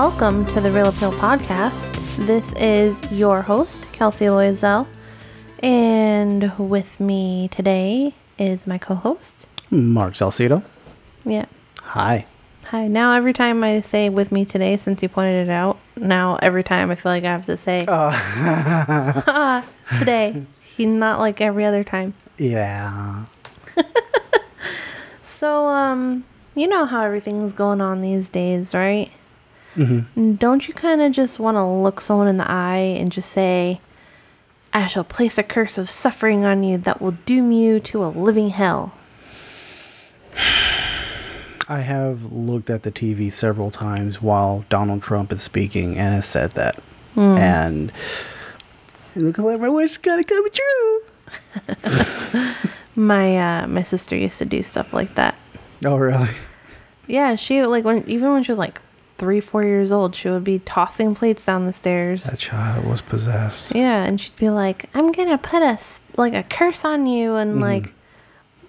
Welcome to the Reel Appeal Podcast. This is your host, Kelsey Loisel. And with me today is my co host. Mark Salcedo. Yeah. Hi. Hi. Now, every time I say with me today, since you pointed it out, now every time I feel like I have to say "Ah, today. He's not like every other time. Yeah. So, um, you know how everything's going on these days, right? Mm-hmm. Don't you kind of just want to look someone in the eye and just say, I shall place a curse of suffering on you that will doom you to a living hell? I have looked at the TV several times while Donald Trump is speaking and has said that. And it looks like my wish is gonna come true. My uh, my sister used to do stuff like that. Oh really? Yeah, she like when even when she was like three, four years old, she would be tossing plates down the stairs. That child was possessed. Yeah, and she'd be like, "I'm gonna put a like a curse on you," and like,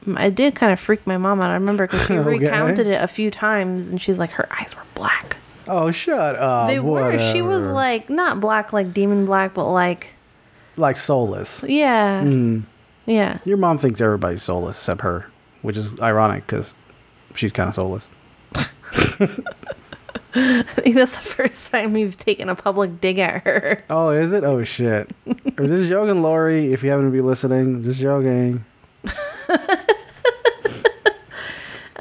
m- it did kind of freak my mom out. I remember because she Okay. recounted it a few times, and she's like, her eyes were black. Oh shut up. they were. She was like not black like demon black, but like like soulless. yeah, Mm. yeah. Your mom thinks everybody's soulless except her, which is ironic because she's kind of soulless. I think that's the first time you've taken a public dig at her. Oh, is it? Oh shit. I'm just joking, Lori. If you happen to be listening, just joking.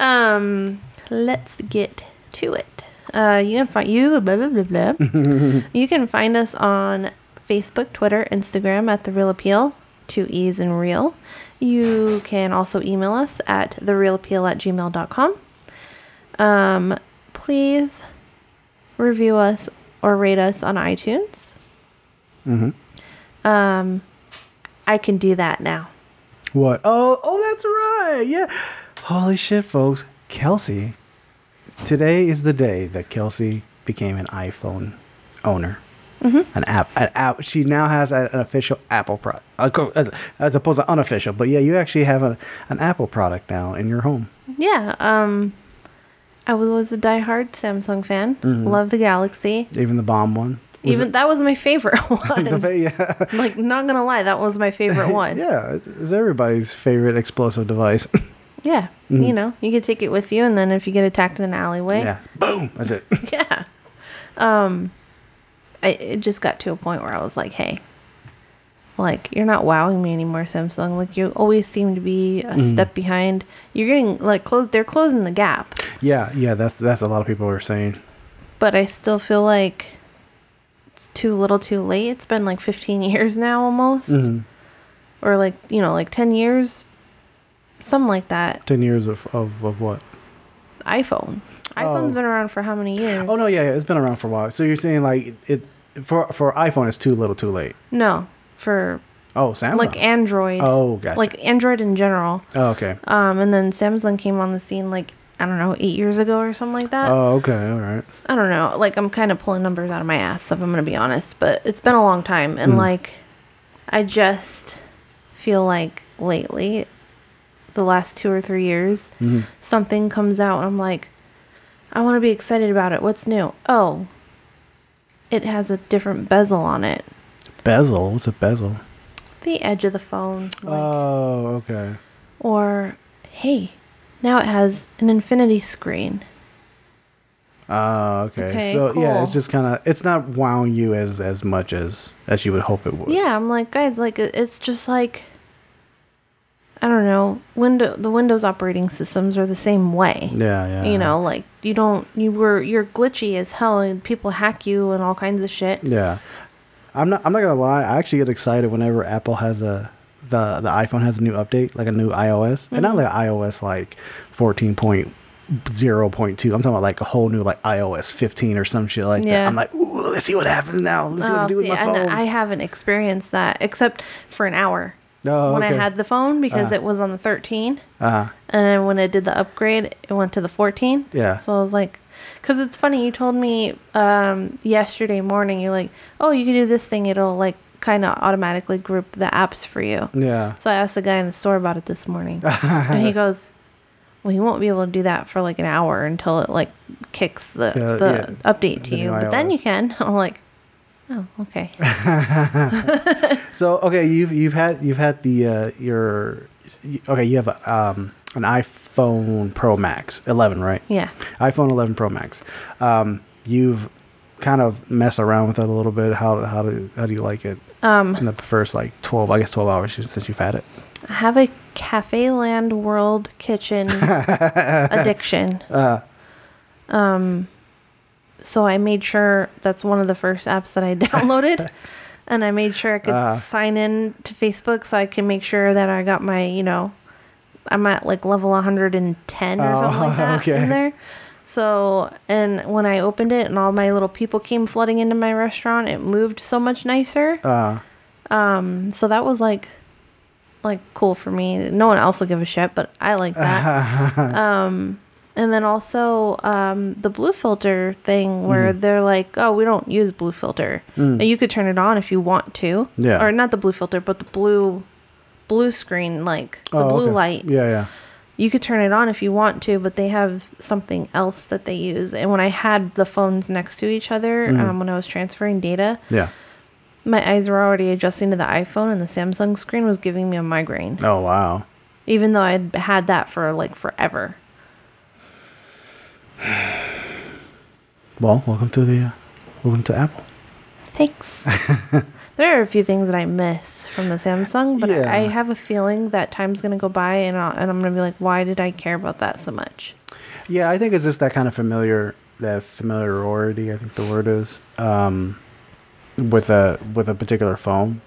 Um, let's get to it. Uh, you can find you blah blah blah blah. you can find us on Facebook, Twitter, Instagram at the Reel Appeal, two E's and real. You can also email us at thereelappeal at gmail.com. Um, please review us or rate us on iTunes. Mm-hmm. Um, I can do that now. What? Oh, oh, that's right. Yeah. Holy shit, folks. Kelsey. Today is the day that Kelsey became an iPhone owner. Mm-hmm. An app. An app. She now has an official Apple product, as, as opposed to unofficial. But yeah, you actually have a, an Apple product now in your home. Yeah. Um, I was always a diehard Samsung fan. Love the Galaxy. Even the bomb one. Was Even it- that was my favorite one. fa- yeah. like, not gonna lie, that was my favorite one. yeah, it's everybody's favorite explosive device. Yeah. You know, you could take it with you, and then if you get attacked in an alleyway, yeah. Boom. That's it. yeah. Um, I it just got to a point where I was like, hey, like you're not wowing me anymore, Samsung. Like you always seem to be a step behind. You're getting like close. They're closing the gap, yeah, yeah. That's that's a lot of people are saying. but I still feel like it's too little, too late. It's been like 15 years now, almost, Mhm. or like you know, like 10 years, something like that. Ten years of of, of what? iPhone. iPhone's Oh. been around for how many years? Oh no, yeah, yeah, it's been around for a while. So you're saying like it for for iPhone it's too little, too late. No, for Oh, Samsung. like Android. oh, gotcha. Like Android in general. oh, okay. Um, and then Samsung came on the scene like I don't know, eight years ago or something like that. Oh, okay. All right. I don't know. Like I'm kind of pulling numbers out of my ass, if I'm gonna be honest. But it's been a long time, and like I just feel like lately, the last two or three years, something comes out, and I'm like, I want to be excited about it. What's new? Oh, it has a different bezel on it. Bezel. What's a bezel? The edge of the phone. Like, Oh, okay. or hey, now it has an infinity screen. Oh, okay. Okay, so yeah, it's just kind of it's not wowing you as as much as as you would hope it would. Yeah, I'm like, guys, like it's just like I don't know, window the Windows operating systems are the same way. Yeah, yeah. You know, like you don't you were you're glitchy as hell and people hack you and all kinds of shit. Yeah. I'm not. I'm not gonna lie. I actually get excited whenever Apple has a the the iPhone has a new update, like a new iOS, and not like iOS like 14.0.2. I'm talking about like a whole new like iOS 15 or some shit like that. I'm like, ooh, let's see what happens now. Let's see what Oh, I do with my phone. I haven't experienced that except for an hour oh, when okay. I had the phone because Ah. it was on the 13. uh, And then when I did the upgrade, it went to the 14. Yeah. So I was like, because it's funny, you told me um, yesterday morning, you're like, oh, you can do this thing. It'll like kind of automatically group the apps for you. yeah. So I asked the guy in the store about it this morning. and he goes, well, you won't be able to do that for like an hour until it like kicks the, Yeah, the yeah. update to The you. But then you can. I'm like, oh, okay. So okay, you've you've had you've had the uh, your okay, you have a, um, an iPhone Pro Max 11, right? Yeah. iPhone 11 Pro Max. Um, you've kind of messed around with it a little bit. How how do how do you like it? Um, In the first like 12, I guess 12 hours since you've had it. I have a Cafe Land World Kitchen addiction. Uh, Um, so I made sure that's one of the first apps that I downloaded. and I made sure I could Uh. sign in to Facebook so I can make sure that I got my, you know, I'm at like level 110 or something like Oh, that okay. in there. So, and when I opened it and all my little people came flooding into my restaurant, it moved so much nicer. uh, Um, so that was like, like cool for me. No one else will give a shit, but I like that. um, and then also um, the blue filter thing where they're like, oh, we don't use blue filter. And you could turn it on if you want to. Yeah. Or not the blue filter, but the blue, blue screen, like the oh, blue okay. light. Yeah, yeah. You could turn it on if you want to, but they have something else that they use. And when I had the phones next to each other, um, when I was transferring data, Yeah. my eyes were already adjusting to the iPhone, and the Samsung screen was giving me a migraine, Oh wow. even though I'd had that for like forever. Well, welcome to the uh, welcome to Apple. Thanks. there are a few things that I miss from the Samsung, but Yeah. I have a feeling that time's gonna go by, and, I'll, and I'm gonna be like, why did I care about that so much? Yeah, I think it's just that kind of familiar that familiarity. I think the word is um, with a with a particular phone.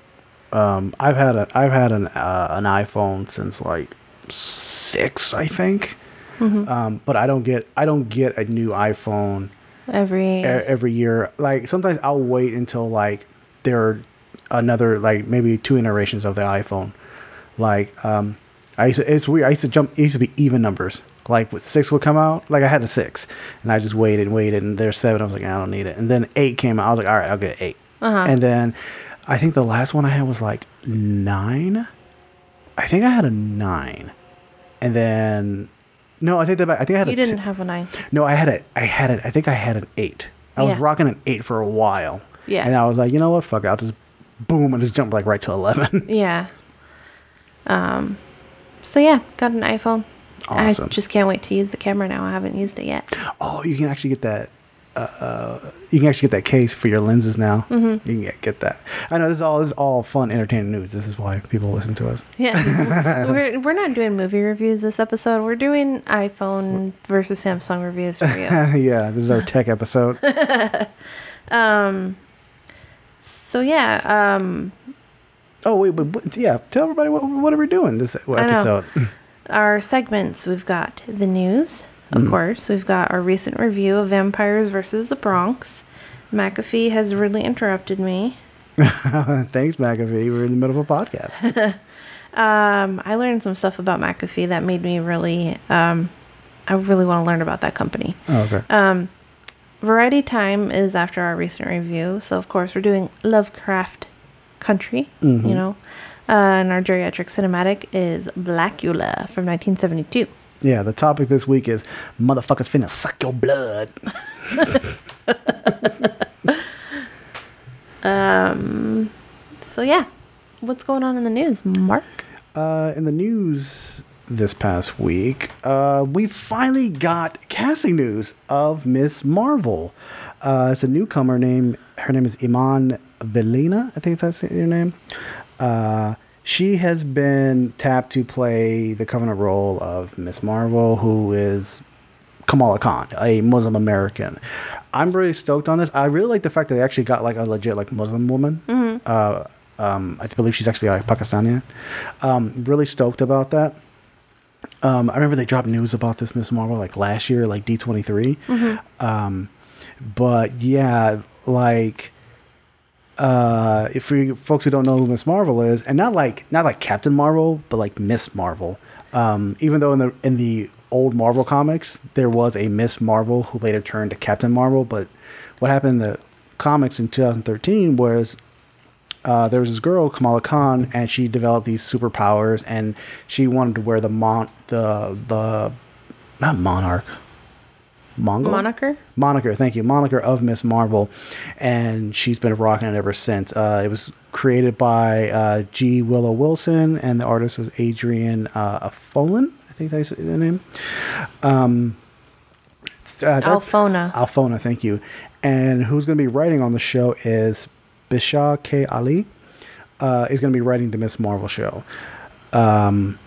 Um, I've had a I've had an uh, an iPhone since like six, I think. Um, but I don't get I don't get a new iPhone Every every year. Like sometimes I'll wait until like there are another like maybe two iterations of the iPhone. Like um, I used to, it's weird. I used to jump. It used to be even numbers. Like with six would come out. Like I had a six, and I just waited and waited, and there's seven. I was like, I don't need it. And then eight came out. I was like, all right, I'll get 8 Uh-huh. And then I think the last one I had was like nine. I think I had a nine, and then no, I think that I think I had you a didn't t- have a nine. no, I had it. I had it. I think I had an eight. I was rocking an eight for a while. Yeah. And I was like, you know what? Fuck it. I'll just boom and just jump like right to eleven. Yeah. Um. So yeah, got an iPhone. Awesome. I just can't wait to use the camera now. I haven't used it yet. oh, you can actually get that. Uh, uh, you can actually get that case for your lenses now. Mm-hmm. You can get, get that. I know this is all this is all fun, entertaining news. This is why people listen to us. Yeah, we're we're not doing movie reviews this episode. We're doing iPhone versus Samsung reviews for you. yeah, this is our tech episode. So yeah, um, oh wait, but what, yeah, tell everybody what, what are we doing this episode? our segments we've got the news, of course. We've got our recent review of Vampires versus the Bronx. McAfee has really interrupted me. Thanks, McAfee. We're in the middle of a podcast. Um, I learned some stuff about McAfee that made me really, um, I really want to learn about that company. oh, okay. Um, Variety Time is after our recent review, so of course we're doing Lovecraft Country, you know, uh, and our geriatric cinematic is Blacula from 1972. Yeah, the topic this week is motherfuckers finna suck your blood. Um, so yeah, what's going on in the news, Mark? Uh, in the news this past week, uh, we finally got casting news of Miss Marvel. Uh, it's a newcomer named her name is Iman Vellani. I think that's your name. Uh, she has been tapped to play the Covenant role of Miss Marvel, who is Kamala Khan, a Muslim American. I'm really stoked on this. I really like the fact that they actually got like a legit like Muslim woman. Uh, um, I believe she's actually like Pakistani. Um, really stoked about that. Um, I remember they dropped news about this Miss Marvel like last year, like D23. Um, but yeah, like uh, if for folks who don't know who Miss Marvel is, and not like not like Captain Marvel, but like Miss Marvel. Um, even though in the in the old Marvel comics there was a Miss Marvel who later turned to Captain Marvel, but what happened in the comics in 2013 was uh, there was this girl Kamala Khan, and she developed these superpowers, and she wanted to wear the mon the the not monarch. Mongol? Moniker? Moniker, thank you. Moniker of Miss Marvel. And she's been rocking it ever since. Uh, it was created by uh, G. Willow Wilson, and the artist was Adrian uh, Afolin. I think that's the name. Um, uh, Alphona. Alphona, thank you. And who's going to be writing on the show is Bisha K. Ali. Uh, is going to be writing the Miss Marvel show. Um,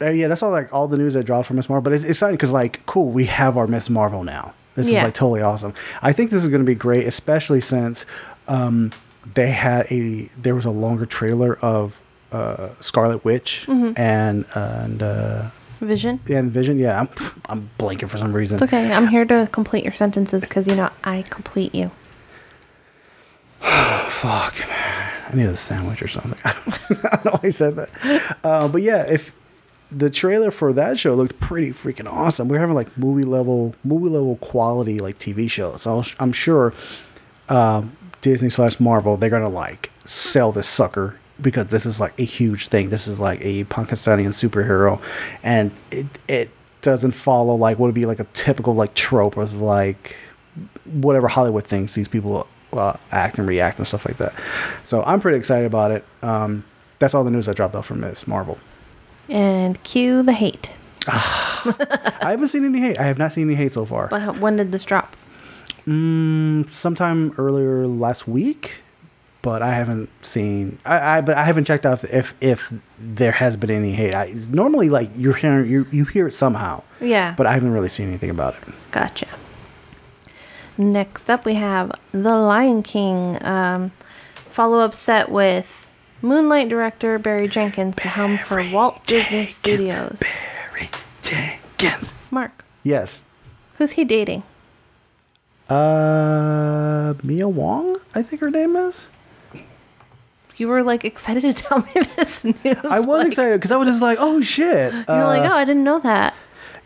uh, yeah, that's all like all the news that dropped from Miss Marvel. But it's it's exciting because like, cool, we have our Miss Marvel now. This is like totally awesome. I think this is going to be great, especially since um, they had a there was a longer trailer of uh, Scarlet Witch Mm-hmm. and and uh, Vision. yeah, and Vision. Yeah, I'm I'm blanking for some reason. It's okay. I'm here to complete your sentences because you know I complete you. Fuck, man. I need a sandwich or something. I don't know why I said that. Uh, but yeah, if the trailer for that show looked pretty freaking awesome. We're having like movie level, movie level quality like TV shows. So I'm sure um, Disney slash Marvel they're gonna like sell this sucker because this is like a huge thing. This is like a Pakistani superhero, and it it doesn't follow like what would be like a typical like trope of like whatever Hollywood thinks these people uh, act and react and stuff like that. So I'm pretty excited about it. Um, that's all the news I dropped off from Miss Marvel. And cue the hate. I haven't seen any hate. I have not seen any hate so far. But when did this drop? Mm, sometime earlier last week, but I haven't seen. I, I but I haven't checked out if if there has been any hate. I, normally, like you're hearing you you hear it somehow, Yeah. but I haven't really seen anything about it. Gotcha. Next up, we have The Lion King. Um, follow up set with Moonlight director Barry Jenkins to helm for Walt Disney Studios. Barry Jenkins. Mark, Yes. who's he dating? Uh, Mia Wong, I think her name is. You were like excited to tell me this news. I was like, excited because I was just like, oh shit. You're Uh, like, oh, I didn't know that.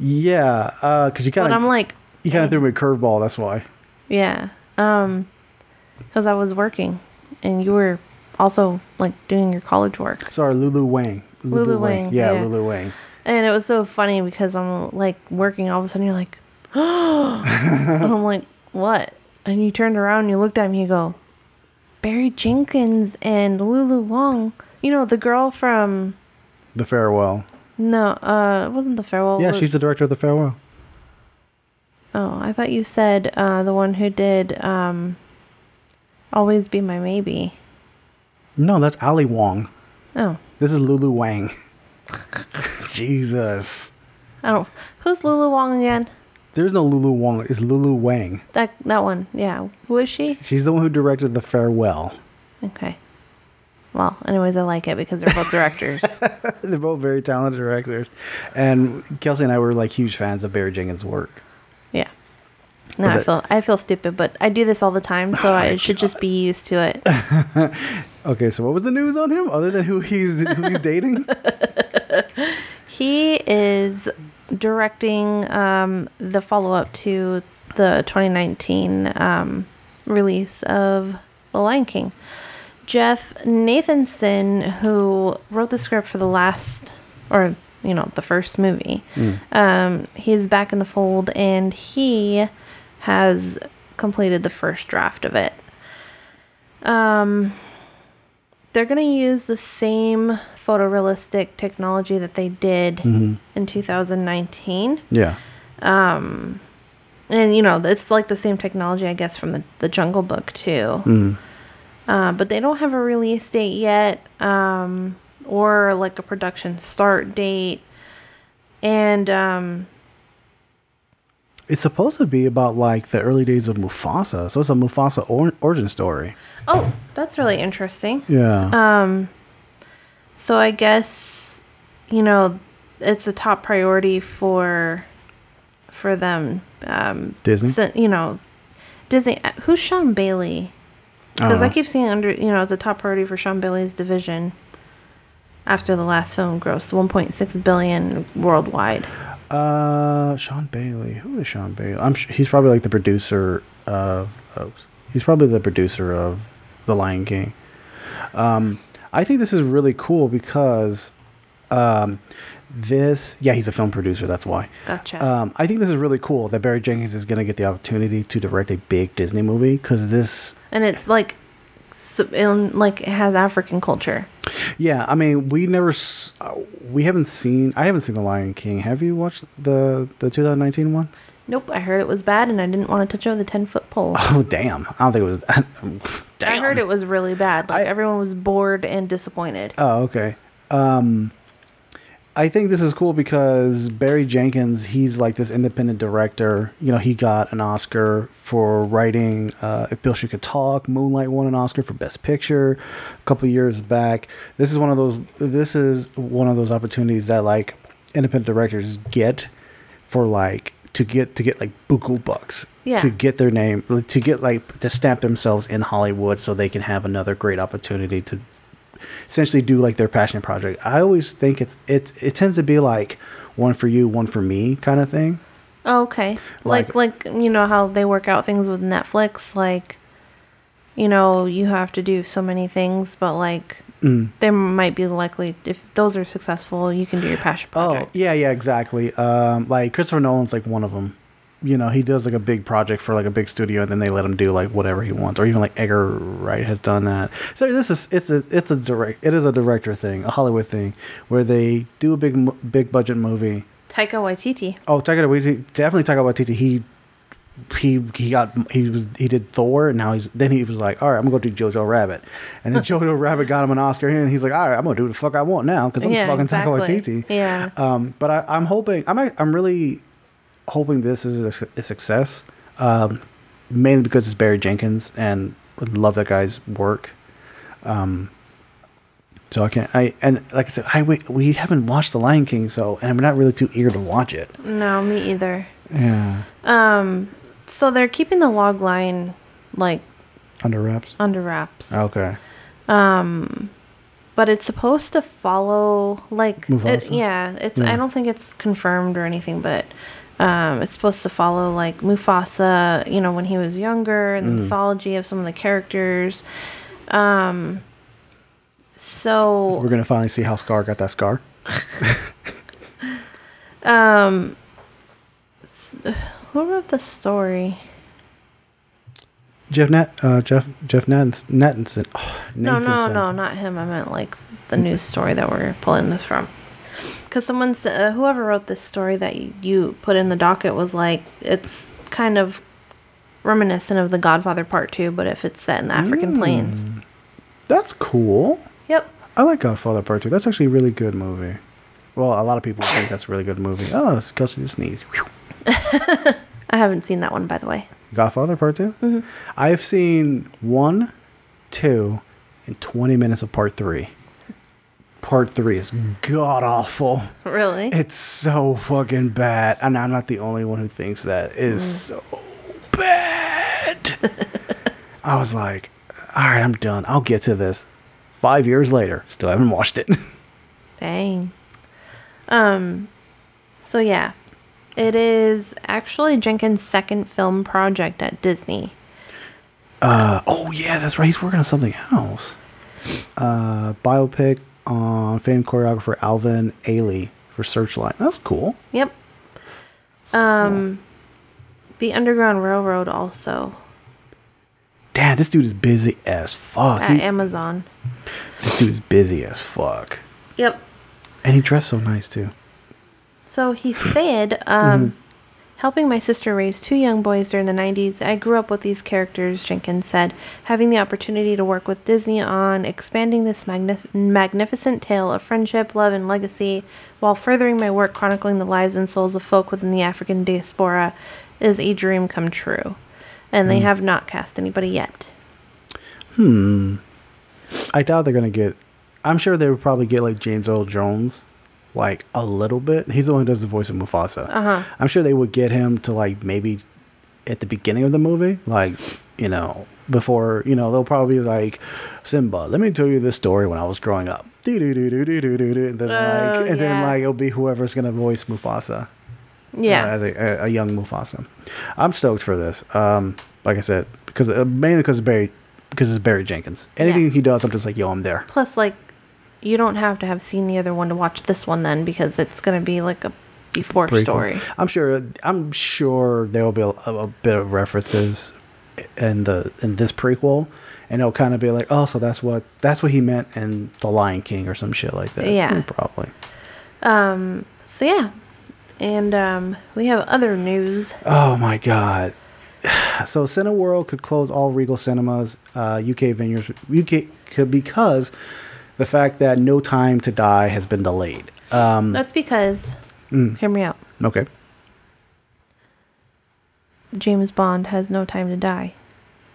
yeah, because you kind But of I'm like, you kind of threw me a curveball. That's why. Yeah, um, because I was working, and you were also like doing your college work. Sorry, Lulu Wang. Lulu Wang, Yeah, yeah. Lulu Wang. And it was so funny because I'm like working, all of a sudden you're like, oh, and I'm like, what? And you turned around and you looked at me, you go, Barry Jenkins and Lulu Wong. You know, the girl from, The Farewell. no, uh, it wasn't the farewell. Yeah, it- she's the director of The Farewell. Oh, I thought you said uh, the one who did um, Always Be My Maybe. No, that's Ali Wong. Oh, This is Lulu Wang. Jesus. I don't. Who's Lulu Wong again? There's no Lulu Wong. It's Lulu Wang. That that one. Yeah. Who is she? She's the one who directed The Farewell. Okay. Well, anyways, I like it because they're both directors. They're both very talented directors. And Kelsey and I were like huge fans of Barry Jenkins' work. No, I feel I feel stupid, but I do this all the time, so I should just be used to it. Okay, so what was the news on him other than who he's who he's dating? He is directing um, the follow up to the 2019 um, release of The Lion King. Jeff Nathanson, who wrote the script for the last, or you know, the first movie, um, he's back in the fold, and he has completed the first draft of it. Um, they're going to use the same photorealistic technology that they did in 2019 Yeah. Um, and you know it's like the same technology i guess from the, the jungle book too Mm. uh, but they don't have a release date yet um, or like a production start date and um, It's supposed to be about like the early days of Mufasa. So it's a Mufasa or- origin story. oh that's really interesting Yeah. Um. so i guess you know it's a top priority for for them um, Disney? so- you know disney uh, who's sean bailey Because I, keep seeing under, you know, it's a top priority for Sean Bailey's division after the last film grossed 1.6 billion worldwide. Uh, Sean Bailey. Who is Sean Bailey? I'm sh- he's probably like the producer of. Oh, he's probably the producer of The Lion King. Um, I think this is really cool because um, This, yeah, he's a film producer. That's why. Gotcha. Um, I think this is really cool that Barry Jenkins is going to get the opportunity to direct a big Disney movie because this, and it's like, in, like it has African culture. yeah, I mean, we never, uh, we haven't seen, I haven't seen The Lion King. Have you watched the the 2019 one? Nope, I heard it was bad, and I didn't want to touch over the ten foot pole. Oh damn! I don't think it was. damn. I heard it was really bad. Like I- everyone was bored and disappointed. Oh, okay. Um, I think this is cool because Barry Jenkins, he's like this independent director. You know, he got an Oscar for writing uh, If Beale Street Could Talk. Moonlight won an Oscar for Best Picture a couple years back. This is one of those. This is one of those opportunities that like independent directors get for like to get to get like buku bucks Yeah. to get their name to get like to stamp themselves in Hollywood so they can have another great opportunity to essentially do like their passion project. I always think it's it's it tends to be like one for you, one for me kind of thing. Oh, okay. Like, like you know how they work out things with Netflix. Like, you know, you have to do so many things, but like, Mm. there might be likely if those are successful, you can do your passion project. Oh, yeah, yeah, exactly. Um, like Christopher Nolan's like one of them. You know, he does like a big project for like a big studio, and then they let him do like whatever he wants. Or even like Edgar Wright has done that. So this is it's a it's a direct it is a director thing, a Hollywood thing, where they do a big big budget movie. Taika Waititi. Oh, Taika Waititi, definitely Taika Waititi. He he he got he was he did Thor, and now he's then he was like, all right, I'm gonna go do Jojo Rabbit, and then Jojo Rabbit got him an Oscar, and he's like, all right, I'm gonna do the fuck I want now because I'm Yeah, fucking Taika. Waititi. Yeah. Um, but I, I'm hoping I'm I'm really hoping this is a, a success, um, mainly because it's Barry Jenkins and I love that guy's work. Um, so I can't. I and like I said, I we, we haven't watched The Lion King, so and I'm not really too eager to watch it. No, me either. Yeah, Um, so they're keeping the log line like under wraps. under wraps. Okay. Um, but it's supposed to follow like it, yeah it's Yeah. i don't think it's confirmed or anything but um, it's supposed to follow like mufasa you know when he was younger and the mythology of some of the characters. Um so We're gonna finally see how Scar got that scar. um, who wrote the story? Jeff Nat, uh, Jeff Jeff Nathanson. Oh, no no no not him. I meant like the news story that we're pulling this from because someone said uh, whoever wrote this story that you, you put in the docket was like it's kind of reminiscent of the godfather part two but if it's set in the african plains That's cool. yep I like Godfather Part Two. That's actually a really good movie. Well, a lot of people think that's a really good movie. Oh, it's Kelsey just sneeze. I haven't seen that one by the way Godfather Part 2 Mm-hmm. I've seen one, two, and twenty minutes of Part Three. Part Three is god awful. really It's so fucking bad, and I'm not the only one who thinks that. It is so bad. I was like, all right, I'm done. I'll get to this. Five years later, still haven't watched it. Dang. Um so yeah. It is actually Jenkins' second film project at Disney. Uh, oh yeah, that's right. He's working on something else. Uh, biopic on famed choreographer Alvin Ailey for Searchlight. That's cool. Yep. Um The Underground Railroad also Damn, this dude is busy as fuck. at He- Amazon. this dude is busy as fuck, Yep. and he dressed so nice too. So he said, um, helping my sister raise two young boys during the 90s, I grew up with these characters, Jenkins said. Having the opportunity to work with Disney on expanding this magnif- magnificent tale of friendship, love, and legacy while furthering my work chronicling the lives and souls of folk within the African diaspora is a dream come true. And they have not cast anybody yet. Hmm. I doubt they're gonna get. I'm sure they would probably get like James Earl Jones, like a little bit. He's the one who does the voice of Mufasa. Uh-huh. I'm sure they would get him to like maybe at the beginning of the movie, like you know before you know they'll probably be like Simba. Let me tell you this story when I was growing up. Do do do do do do do do. And then Oh, like and then like it'll be whoever's gonna voice Mufasa. Yeah. Uh, a, a young Mufasa. I'm stoked for this. Um, like I said, because uh, mainly because of Barry, because it's Barry Jenkins. Anything Yeah. he does, I'm just like, yo, I'm there. Plus, like, you don't have to have seen the other one to watch this one then because it's going to be like a before Prequel. story. I'm sure. I'm sure there will be a, a bit of references in the in this prequel, and it'll kind of be like, oh, so that's what that's what he meant in the Lion King or some shit like that. Yeah. Probably. So yeah. And um, we have other news. Oh my god. So Cineworld could close all Regal cinemas, uh, UK vineyards, UK could because the fact that No Time to Die has been delayed. Um, That's because, mm. hear me out. okay. James Bond has no time to die.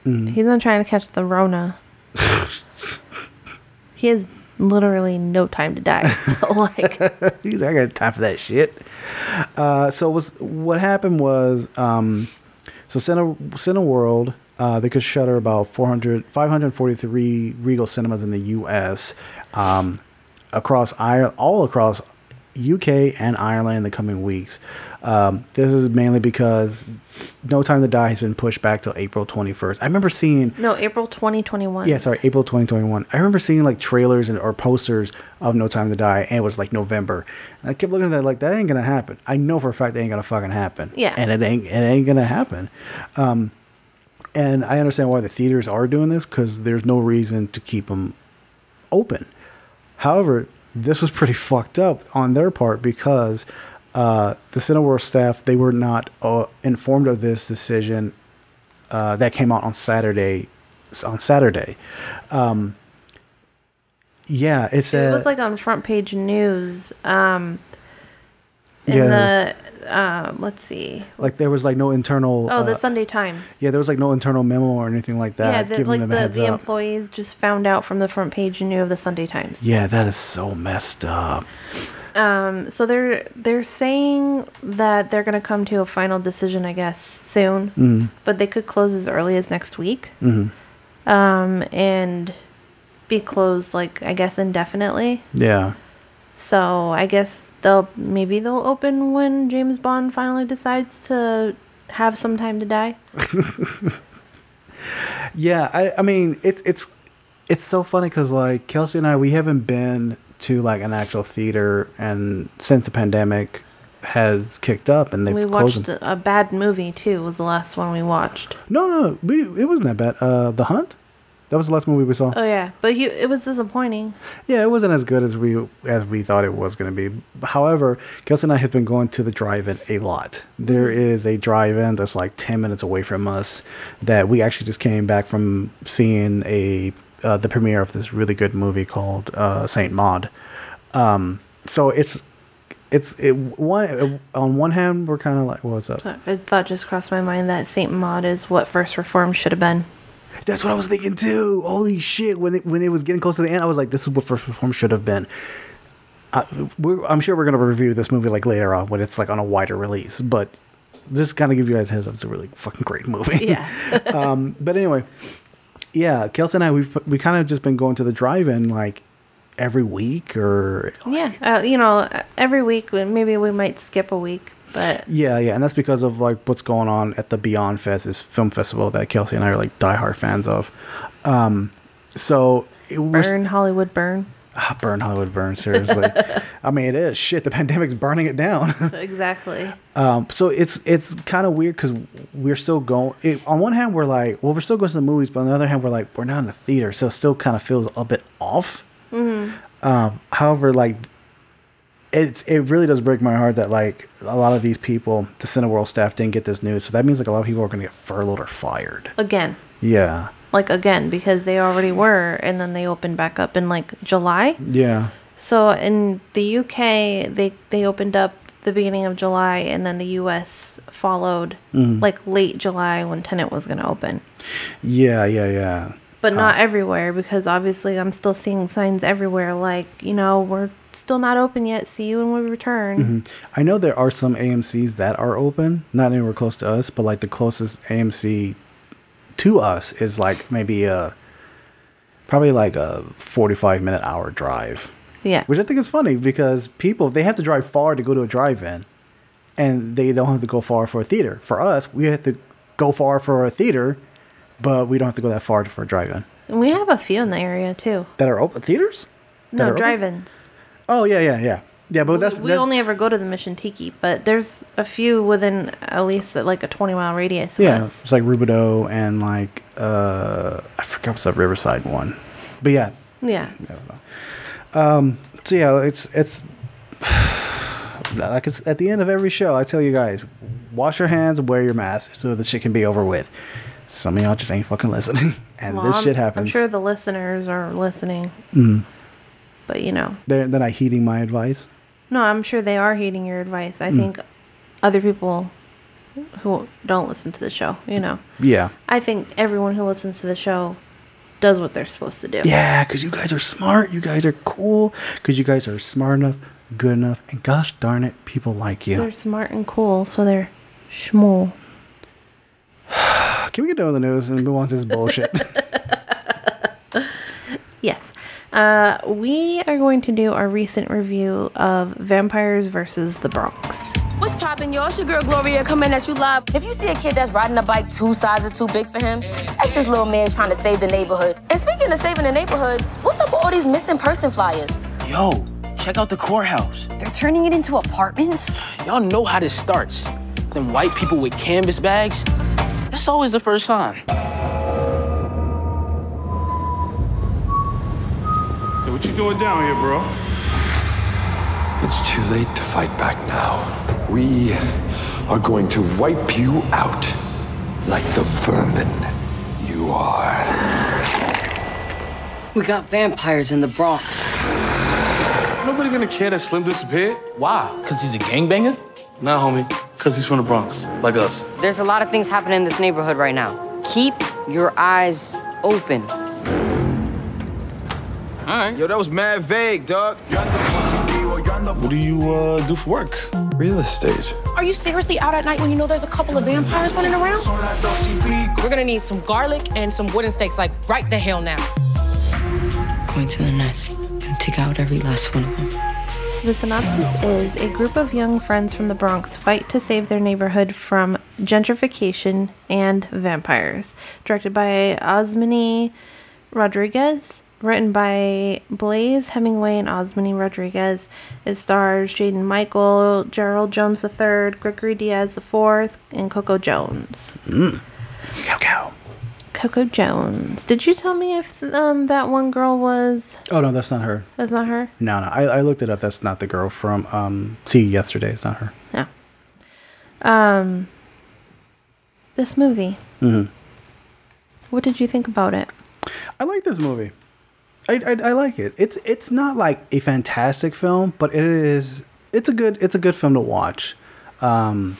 Mm. He's not trying to catch the Rona. he has literally no time to die. So like, He's I got time for that shit. Uh, so was what happened was um, so Cine Cineworld uh, they could shutter about 400, 543 Regal cinemas in the U.S. Um, across Ireland, all across UK and Ireland in the coming weeks. Um, this is mainly because No Time to Die has been pushed back till April 21st. I remember seeing no, April 2021. yeah, sorry, April 2021. I remember seeing like trailers and or posters of No Time to Die, and it was like November. And I kept looking at that like that ain't gonna happen. I know for a fact that ain't gonna fucking happen. Yeah. and it ain't it ain't gonna happen. Um, and I understand why the theaters are doing this because there's no reason to keep them open. However, this was pretty fucked up on their part because uh, the Cineworld staff they were not uh, informed of this decision uh, that came out on Saturday. On Saturday, um, yeah, it's It was like on front page news. Um, in Yeah. the, um, let's see. like there was like no internal. Oh, the uh, Sunday Times. yeah, there was like no internal memo or anything like that yeah, the, like the, the up. employees just found out from the front page and knew of the Sunday Times. yeah, that is so messed up. Um, so they're they're saying that they're gonna come to a final decision, I guess, soon. Mm, But they could close as early as next week. mhm. Um, and be closed like I guess indefinitely. Yeah. So I guess they'll maybe they'll open when James Bond finally decides to have some time to die. Yeah, I, I mean it's it's it's so funny because like Kelsey and I we haven't been to like an actual theater and since the pandemic has kicked up and they've we watched a, a bad movie too. Was the last one we watched. No, no, we it wasn't that bad. Uh, The Hunt, that was the last movie we saw. Oh yeah, but he, it was disappointing. Yeah, it wasn't as good as we as we thought it was going to be. However, Kelsey and I have been going to the drive-in a lot. There is a drive-in that's like ten minutes away from us that we actually just came back from seeing a uh, the premiere of this really good movie called uh, Saint Maud. Um, so it's it's it one on one hand we're kind of like what's up. I thought just crossed my mind that Saint Maud is what First Reformed should have been. That's what I was thinking too. Holy shit! When it when it was getting close to the end, I was like, "This is what First Reformed should have been." We're, I'm sure we're gonna review this movie like later on when it's like on a wider release, but just kind of give you guys a heads up. It's a really fucking great movie. Yeah. um, but anyway, yeah, Kelsey and I we've we kind of just been going to the drive-in like every week or yeah, uh, you know, every week maybe we might skip a week, but Yeah, yeah, and that's because of like what's going on at the Beyond Fest, this film festival that Kelsey and I are like diehard fans of. Um, so it was burn Hollywood burn. Ah, burn Hollywood, burn. Seriously, I mean it is shit. The pandemic's burning it down. exactly. um, so it's it's kind of weird because we're still going. It, on one hand, we're like, well, we're still going to the movies, but on the other hand, we're like, we're not in the theater, so it still kind of feels a bit off. Um, however, like it's it really does break my heart that like a lot of these people, the Cineworld staff, didn't get this news. So that means like a lot of people are going to get furloughed or fired. Again, Yeah, like again because they already were, and then they opened back up in like July. yeah, So in the UK, they they opened up the beginning of July, and then the US followed Mm-hmm. like late July when Tenet was going to open. yeah, yeah, yeah. But not everywhere because obviously I'm still seeing signs everywhere like you know we're still not open yet. See you when we return. Mm-hmm. I know there are some AMC's that are open, not anywhere close to us, but like the closest AMC to us is like maybe a probably like a 45 minute hour drive. Yeah. Which I think is funny because people they have to drive far to go to a drive-in and they don't have to go far for a theater. For us, we have to go far for a theater, but we don't have to go that far for a drive-in. And we have a few in the area too. That are open theaters? that drive-ins. open? Oh yeah, yeah, yeah, yeah. But that's we that's, only ever go to the Mission Tiki, but there's a few within at least like a 20 mile radius. yeah. us. It's like Rubidoux and like uh, I forgot what's the Riverside one, but yeah. Yeah. So yeah, it's it's like it's at the end of every show. I tell you guys, wash your hands, and wear your mask, so the shit can be over with. Some of y'all just ain't fucking listening, and Well, this I'm- shit happens. I'm sure the listeners are listening. But you know, they're they're not heeding my advice. no, I'm sure they are heeding your advice. Mm. I think other people who don't listen to the show, you know, Yeah, I think everyone who listens to the show does what they're supposed to do. yeah, because you guys are smart. You guys are cool. Because you guys are smart enough, good enough, and gosh darn it, people like you. They're smart and cool, so they're schmool. Can we get done with the news and move on to this bullshit? Yes. Uh, we are going to do our recent review of Vampires versus the Bronx. What's poppin', y'all? It's your girl Gloria coming at you live. If you see a kid that's riding a bike two sizes too big for him, that's just little man trying to save the neighborhood. And speaking of saving the neighborhood, what's up with all these missing person flyers? Yo, check out the courthouse. They're turning it into apartments? Y'all know how this starts. Them white people with canvas bags. That's always the first sign. Hey, what you doing down here, bro? It's too late to fight back now. We are going to wipe you out like the vermin you are. We got vampires in the Bronx. Nobody gonna care that Slim disappeared? Why? Cause he's a gangbanger? Nah, homie. Cause he's from the Bronx, like us. There's a lot of things happening in this neighborhood right now. Keep your eyes open. Yo, that was mad vague, dog. What do you uh, do for work? Real estate. Are you seriously out at night when you know there's a couple of vampires running around? We're gonna need some garlic and some wooden stakes, like right the hell now. Going to the nest and take out every last one of them. The synopsis is a group of young friends from the Bronx fight to save their neighborhood from gentrification and vampires. Directed by Osmani Rodriguez, written by Blaise Hemingway and Osmani Rodriguez. It stars Jaden Michael, Gerald Jones III, Gregory Diaz IV, and Coco Jones. Cow cow. Coco Jones. Did you tell me if um, that one girl was? Oh no, that's not her. That's not her. No, no, I, I looked it up. That's not the girl from um, See Yesterday. It's not her. No. Um. This movie. Mm-hmm. What did you think about it? I like this movie. I, I, I like it. It's it's not like a fantastic film, but it is. It's a good. It's a good film to watch. Um,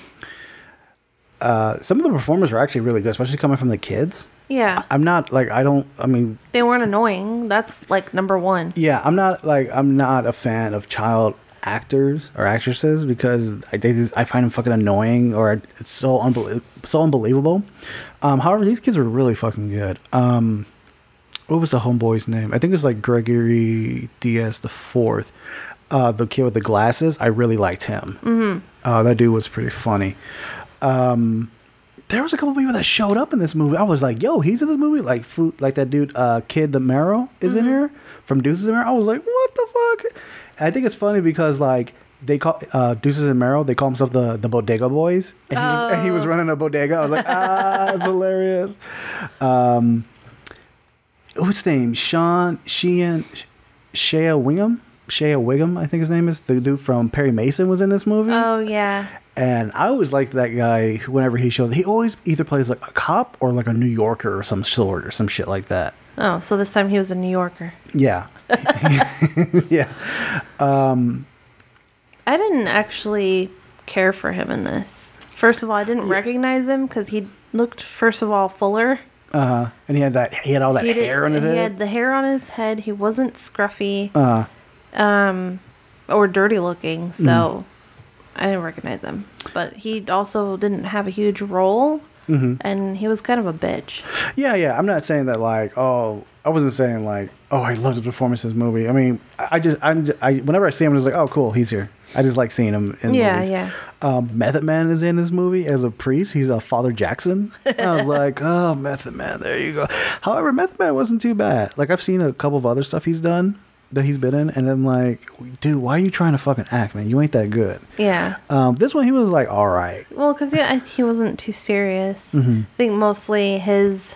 uh, some of the performers are actually really good, especially coming from the kids. Yeah, I'm not like I don't. I mean, they weren't annoying. That's like number one. yeah, I'm not like I'm not a fan of child actors or actresses because I they, I find them fucking annoying or it's so unbelievable, so unbelievable. Um, however, these kids were really fucking good. Um, what was the homeboy's name? I think it was like Gregory Diaz the fourth. Uh, the kid with the glasses. I really liked him. Mm-hmm. Uh, that dude was pretty funny. Um, there was a couple people that showed up in this movie. I was like, "Yo, he's in this movie!" Like, food, like that dude, uh, Kid the Mero is in here from Desus and Mero. I was like, "What the fuck?" And I think it's funny because like they call uh, Desus and Mero. They call themselves the the Bodega Boys, and he, was, and he was running a bodega. I was like, "Ah, it's hilarious." Um, what's his name? Sean Sheehan Shea Whigham. Shea Whigham, I think his name is the dude from Perry Mason was in this movie. Oh yeah. And I always liked that guy whenever he shows. He always either plays like a cop or like a New Yorker or some sort or some shit like that. Oh, so this time he was a New Yorker. Yeah. yeah. Um, I didn't actually care for him in this. First of all, I didn't recognize him because he looked, first of all, fuller. Uh, and he had that he had all that He did- hair on his he head. He had the hair on his head. He wasn't scruffy. Uh, um, or dirty looking. Mm. So I didn't recognize him. But he also didn't have a huge role. Mm-hmm. And he was kind of a bitch. yeah, yeah. I'm not saying that like, oh, I wasn't saying like, oh, I love the performance in this movie. I mean, I I just, I'm, just, I whenever I see him, I'm just like, oh, cool, he's here. I just like seeing him in Yeah, movies. yeah. Um, Method Man is in this movie as a priest. He's a Father Jackson. And I was like, oh, Method Man, there you go. However, Method Man wasn't too bad. Like I've seen a couple of other stuff he's done, that he's been in, and I'm like, dude, why are you trying to fucking act, man? You ain't that good. Yeah. Um, this one he was like, all right. Well, because yeah, he wasn't too serious. Mhm. I think mostly his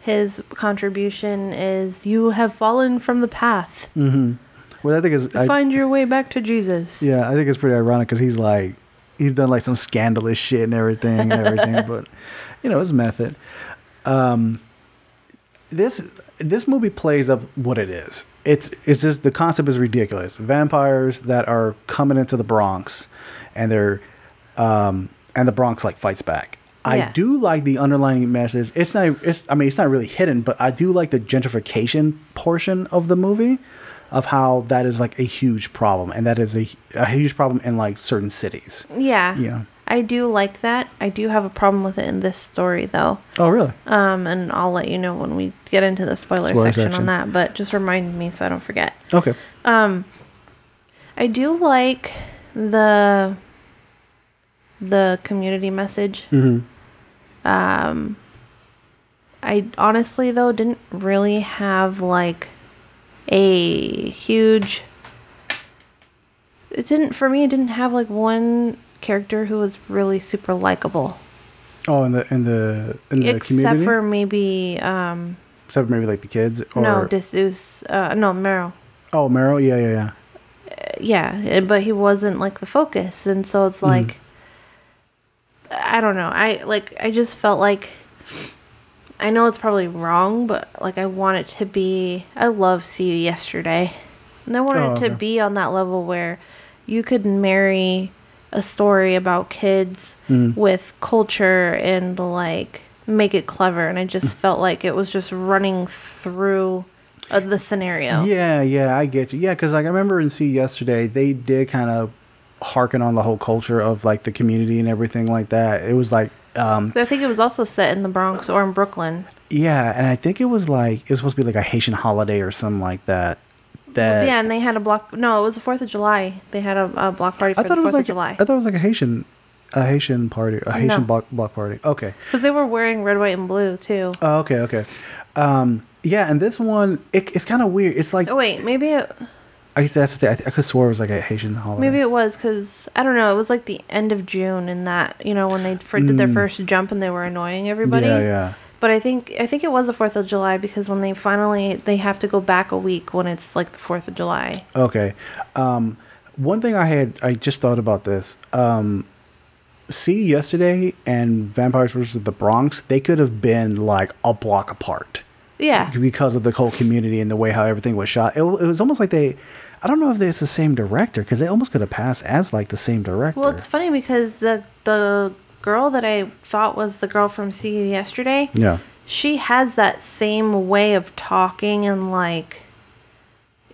his contribution is you have fallen from the path. Mm-hmm. Well, I think is I, Find your way back to Jesus. yeah, I think it's pretty ironic because he's like, he's done like some scandalous shit and everything and everything, but you know, his method. Um, this this movie plays up what it is. It's it's just the concept is ridiculous. Vampires that are coming into the Bronx, and they're um, and the Bronx like fights back. I do like the underlying message. It's not. It's. I mean, it's not really hidden, but I do like the gentrification portion of the movie, of how that is like a huge problem, and that is a, a huge problem in like certain cities. Yeah. Yeah. I do like that. I do have a problem with it in this story though. Oh, really? Um, and I'll let you know when we get into the spoiler, Spoiler section, section. on that. But just remind me so I don't forget. Okay. Um, I do like the the community message. Mm-hmm. Um, I honestly though didn't really have like a huge. It didn't for me. It didn't have like one character who was really super likable, Oh, in the in the in the except community, for maybe um except for maybe like the kids or no Desus uh no Mero. oh Mero, yeah, yeah, yeah. yeah, eh, but he wasn't like the focus, and so it's like I don't know. I like I just felt like I know it's probably wrong, but like I want it to be. I love See You Yesterday, and I want Oh, it to okay. be on that level where you could marry a story about kids Mm. with culture and like make it clever. And I just felt like it was just running through uh, the scenario. Yeah, yeah, I get you. Yeah, because like I remember in See yesterday, they did kind of harken on the whole culture of like the community and everything like that. It was like, um, I think it was also set in the Bronx or in Brooklyn. yeah, and I think it was like it was supposed to be like a Haitian holiday or something like that. That yeah, and they had a block. No, it was the Fourth of July. They had a, a block party for I the thought it was Fourth like of July I thought it was like a Haitian, a Haitian party, a Haitian No. block block party. Okay. because they were wearing red, white, and blue too. Oh, okay, okay. Um, yeah, and this one, it, it's kind of weird. It's like Oh wait, maybe it I guess that's the thing. I, I could swear it was like a Haitian holiday. maybe it was because I don't know. It was like the end of June, and that you know when they fir- did their Mm. first jump and they were annoying everybody. Yeah, yeah. But I think I think it was the Fourth of July because when they finally they have to go back a week when it's like the Fourth of July. Okay. Um, one thing I had, I just thought about this. Um, see, yesterday and Vampires versus the Bronx, they could have been like a block apart Yeah. because of the whole community and the way how everything was shot. It, wa- it was almost like they, I don't know if it's the same director because they almost could have passed as like the same director. Well, it's funny because the the girl that I thought was the girl from See You Yesterday. yeah. she has that same way of talking and like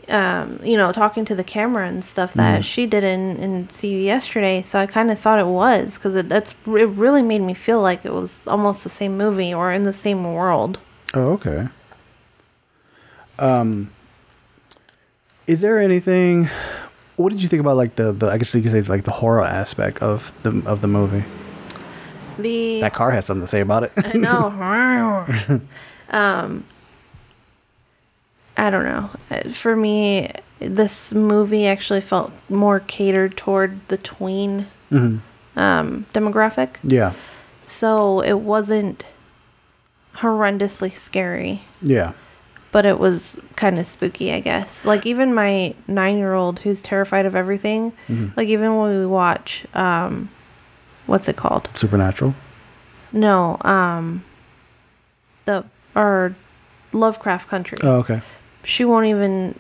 um you know talking to the camera and stuff that Mhm. she did in in see you yesterday so i kind of thought it was because it, that's it really made me feel like it was almost the same movie or in the same world Oh, okay. Um, is there anything? What did you think about like the the? I guess you could say like the horror aspect of the of the movie. the That car has something to say about it. I know. um, I don't know. For me, this movie actually felt more catered toward the tween Mhm. um, demographic. Yeah. So it wasn't horrendously scary, Yeah. But it was kind of spooky, I guess. Like even my nine year old who's terrified of everything, Mhm. like even when we watch, um, what's it called? Supernatural. No, um, the or Lovecraft Country. Oh, okay. She won't even.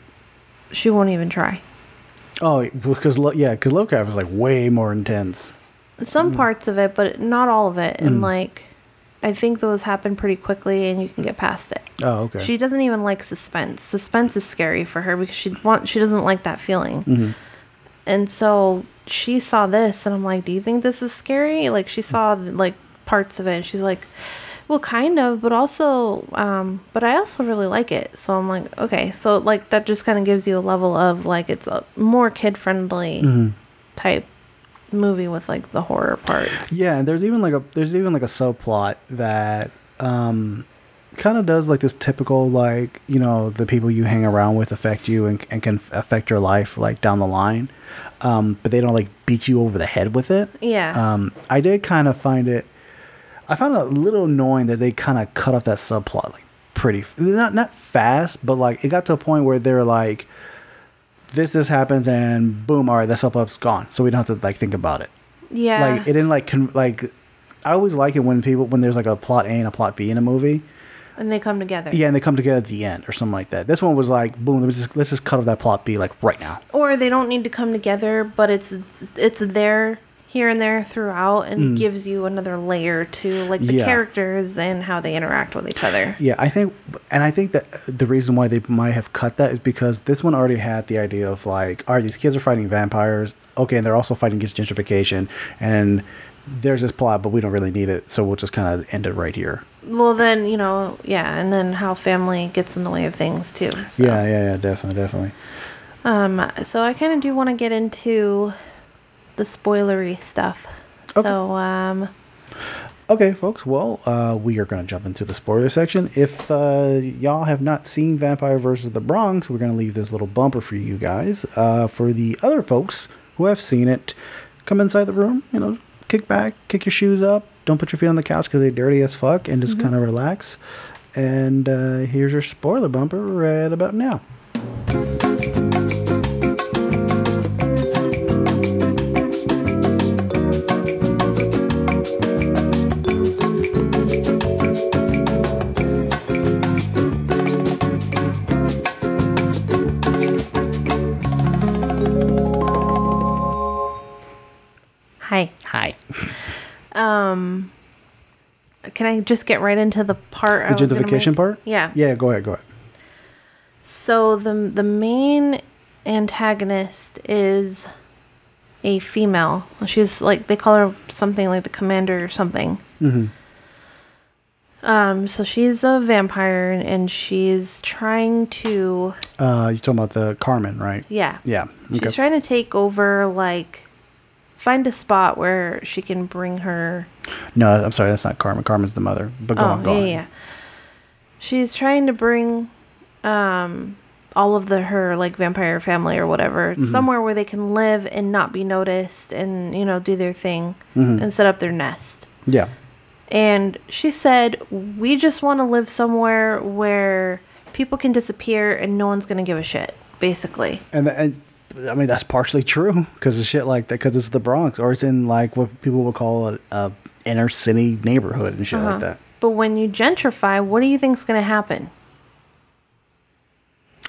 She won't even try. Oh, because yeah, because Lovecraft is like way more intense. Some parts of it, but not all of it. And Mm. like, I think those happen pretty quickly, and you can get past it. Oh, okay. She doesn't even like suspense. Suspense is scary for her because she want she doesn't like that feeling. Mhm. And so she saw this, and I'm like, "Do you think this is scary?" Like she saw like parts of it, and she's like, "Well, kind of, but also, um, but I also really like it." So I'm like, "Okay." So like that just kind of gives you a level of like it's a more kid friendly Mhm. type movie with like the horror parts. Yeah, and there's even like a there's even like a subplot that um kind of does like this typical like you know the people you hang around with affect you and, and can affect your life like down the line um, but they don't like beat you over the head with it Yeah. um, i did kind of find it i found it a little annoying that they kind of cut off that subplot like pretty not not fast but like it got to a point where they're like this this happens and boom all right that subplot's gone so we don't have to like think about it yeah. like it didn't like con- like i always like it when people when there's like a plot a and a plot b in a movie and they come together. yeah, and they come together at the end or something like that. This one was like, boom, let's just, let's just cut off that plot B like right now. Or they don't need to come together, but it's it's there here and there throughout and gives you another layer to like the Mm. Yeah. characters and how they interact with each other. Yeah, I think, and I think that the reason why they might have cut that is because this one already had the idea of like, all right, these kids are fighting vampires. Okay, and they're also fighting against gentrification, and there's this plot, but we don't really need it, so we'll just kind of end it right here. Well, then you know, yeah, and then how family gets in the way of things too. So. Yeah, yeah, yeah, definitely, definitely. Um. So I kind of do want to get into the spoilery stuff. So um. Okay, folks. Well, uh, we are going to jump into the spoiler section. If uh, y'all have not seen Vampire versus the Bronx, we're going to leave this little bumper for you guys. Uh, for the other folks who have seen it, come inside the room. You know, kick back, kick your shoes up. Don't put your feet on the couch because they're dirty as fuck, and just kind of relax. And uh, here's your spoiler bumper right about now. Um. Can I just get right into the part? The gentrification part? Yeah. Yeah, go ahead, go ahead. So the the main antagonist is a female. She's like they call her something like the commander or something. Mm-hmm. Um, so she's a vampire and, and she's trying to Uh, you're talking about the Carmen, right? yeah Yeah. she's trying to take over like find a spot where she can bring her no, I'm sorry, that's not Carmen. Carmen's the mother. But go oh on, go yeah on. yeah she's trying to bring um all of the her like vampire family or whatever Mm-hmm. somewhere where they can live and not be noticed and you know do their thing Mm-hmm. and set up their nest Yeah. and she said we just want to live somewhere where people can disappear and no one's gonna give a shit basically and and I mean that's partially true because of shit like that because it's the Bronx or it's in like what people would call a, a inner city neighborhood and shit Uh-huh. like that. but when you gentrify what do you think's gonna happen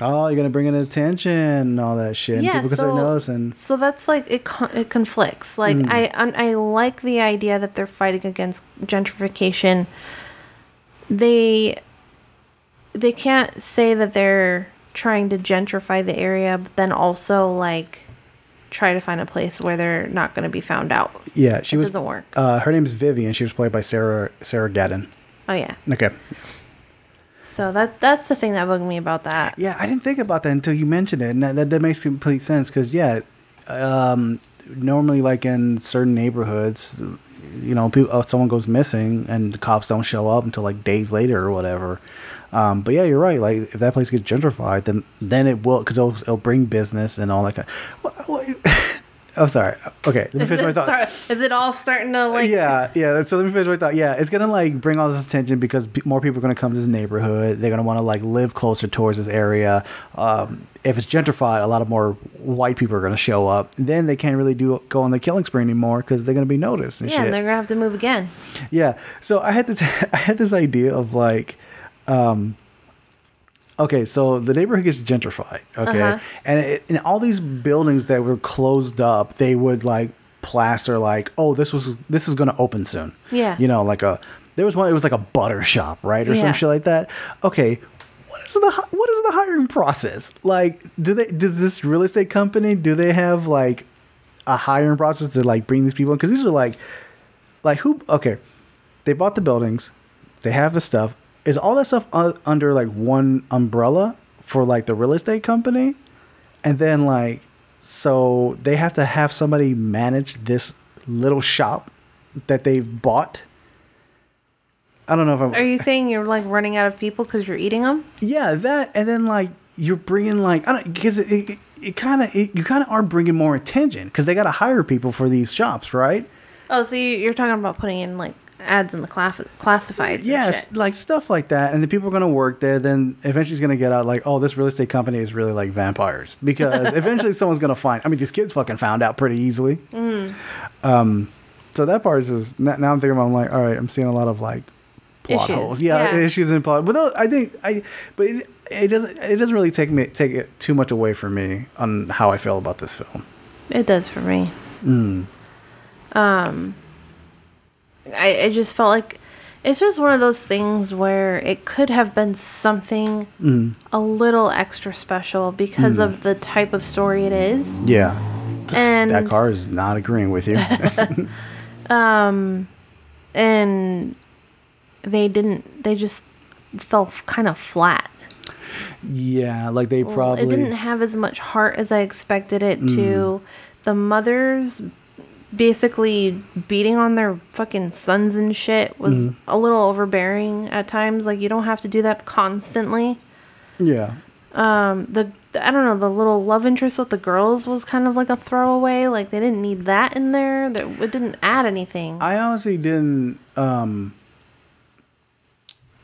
Oh, you're gonna bring in attention and all that shit. and people can start noticing. So that's like it. Con- it conflicts. Like Mm. I, I, I like the idea that they're fighting against gentrification. They, they can't say that they're trying to gentrify the area, but then also like try to find a place where they're not going to be found out. Yeah, she It was. doesn't work. Uh, her name is Vivian. She was played by Sarah Sarah Gadon. Oh yeah. Okay. So that that's the thing that bugged me about that. Yeah, I didn't think about that until you mentioned it, and that, that, that makes complete sense. Because yeah, um, normally like in certain neighborhoods, you know, people, uh, someone goes missing and the cops don't show up until like days later or whatever. Um, but yeah, you're right. Like if that place gets gentrified, then then it will because it'll, it'll bring business and all that kind. What, what, I'm sorry. Okay, let me Is finish my thought. start, is it all starting to like? yeah, yeah. So let me finish my thought. Yeah, it's gonna like bring all this attention because more people are gonna come to this neighborhood. They're gonna want to like live closer towards this area. Um, if it's gentrified, a lot of more white people are gonna show up. Then they can't really do go on the killing spree anymore because they're gonna be noticed and Yeah, shit. and they're gonna have to move again. Yeah. So I had this I had this idea of like um okay, so the neighborhood gets gentrified, okay? Uh-huh. And it, in all these buildings that were closed up, they would like plaster like, "Oh, this was this is going to open soon." Yeah. You know, like a there was one it was like a butter shop, right? Or Yeah. some shit like that. Okay. What is the what is the hiring process? Like do they does this real estate company do they have like a hiring process to like bring these people in cuz these are like like who okay they bought the buildings they have the stuff is all that stuff under like one umbrella for like the real estate company and then like so they have to have somebody manage this little shop that they've bought I don't know if I'm. Are you saying you're like running out of people because you're eating them? Yeah, that and then like you're bringing like I don't because it it, it kind of you kind of are bringing more attention because they got to hire people for these shops, right? Oh, so you're talking about putting in like ads in the class- classifieds? Yes, like stuff like that, and the people are gonna work there. Then eventually, it's gonna get out like, oh, this real estate company is really like vampires because eventually someone's gonna find. I mean, these kids fucking found out pretty easily. Mm. Um, so that part is just, now now I'm thinking about. I'm like, all right, I'm seeing a lot of like plot Issues, holes. Yeah, yeah. issues in plot. But no, I think I, but it, it doesn't. It doesn't really take me take it too much away from me on how I feel about this film. It does for me. Mm. Um, I, I just felt like it's just one of those things where it could have been something Mm. a little extra special because Mm. of the type of story it is. Yeah, And that car is not agreeing with you. um, and they didn't. They just fell kind of flat. yeah, like they Well, probably. It didn't have as much heart as I expected it to. Mm. The mothers basically beating on their fucking sons and shit was Mhm. a little overbearing at times. Like you don't have to do that constantly. Yeah. Um, the I don't know the little love interest with the girls was kind of like a throwaway. Like they didn't need that in there. That it didn't add anything. I honestly didn't. Um,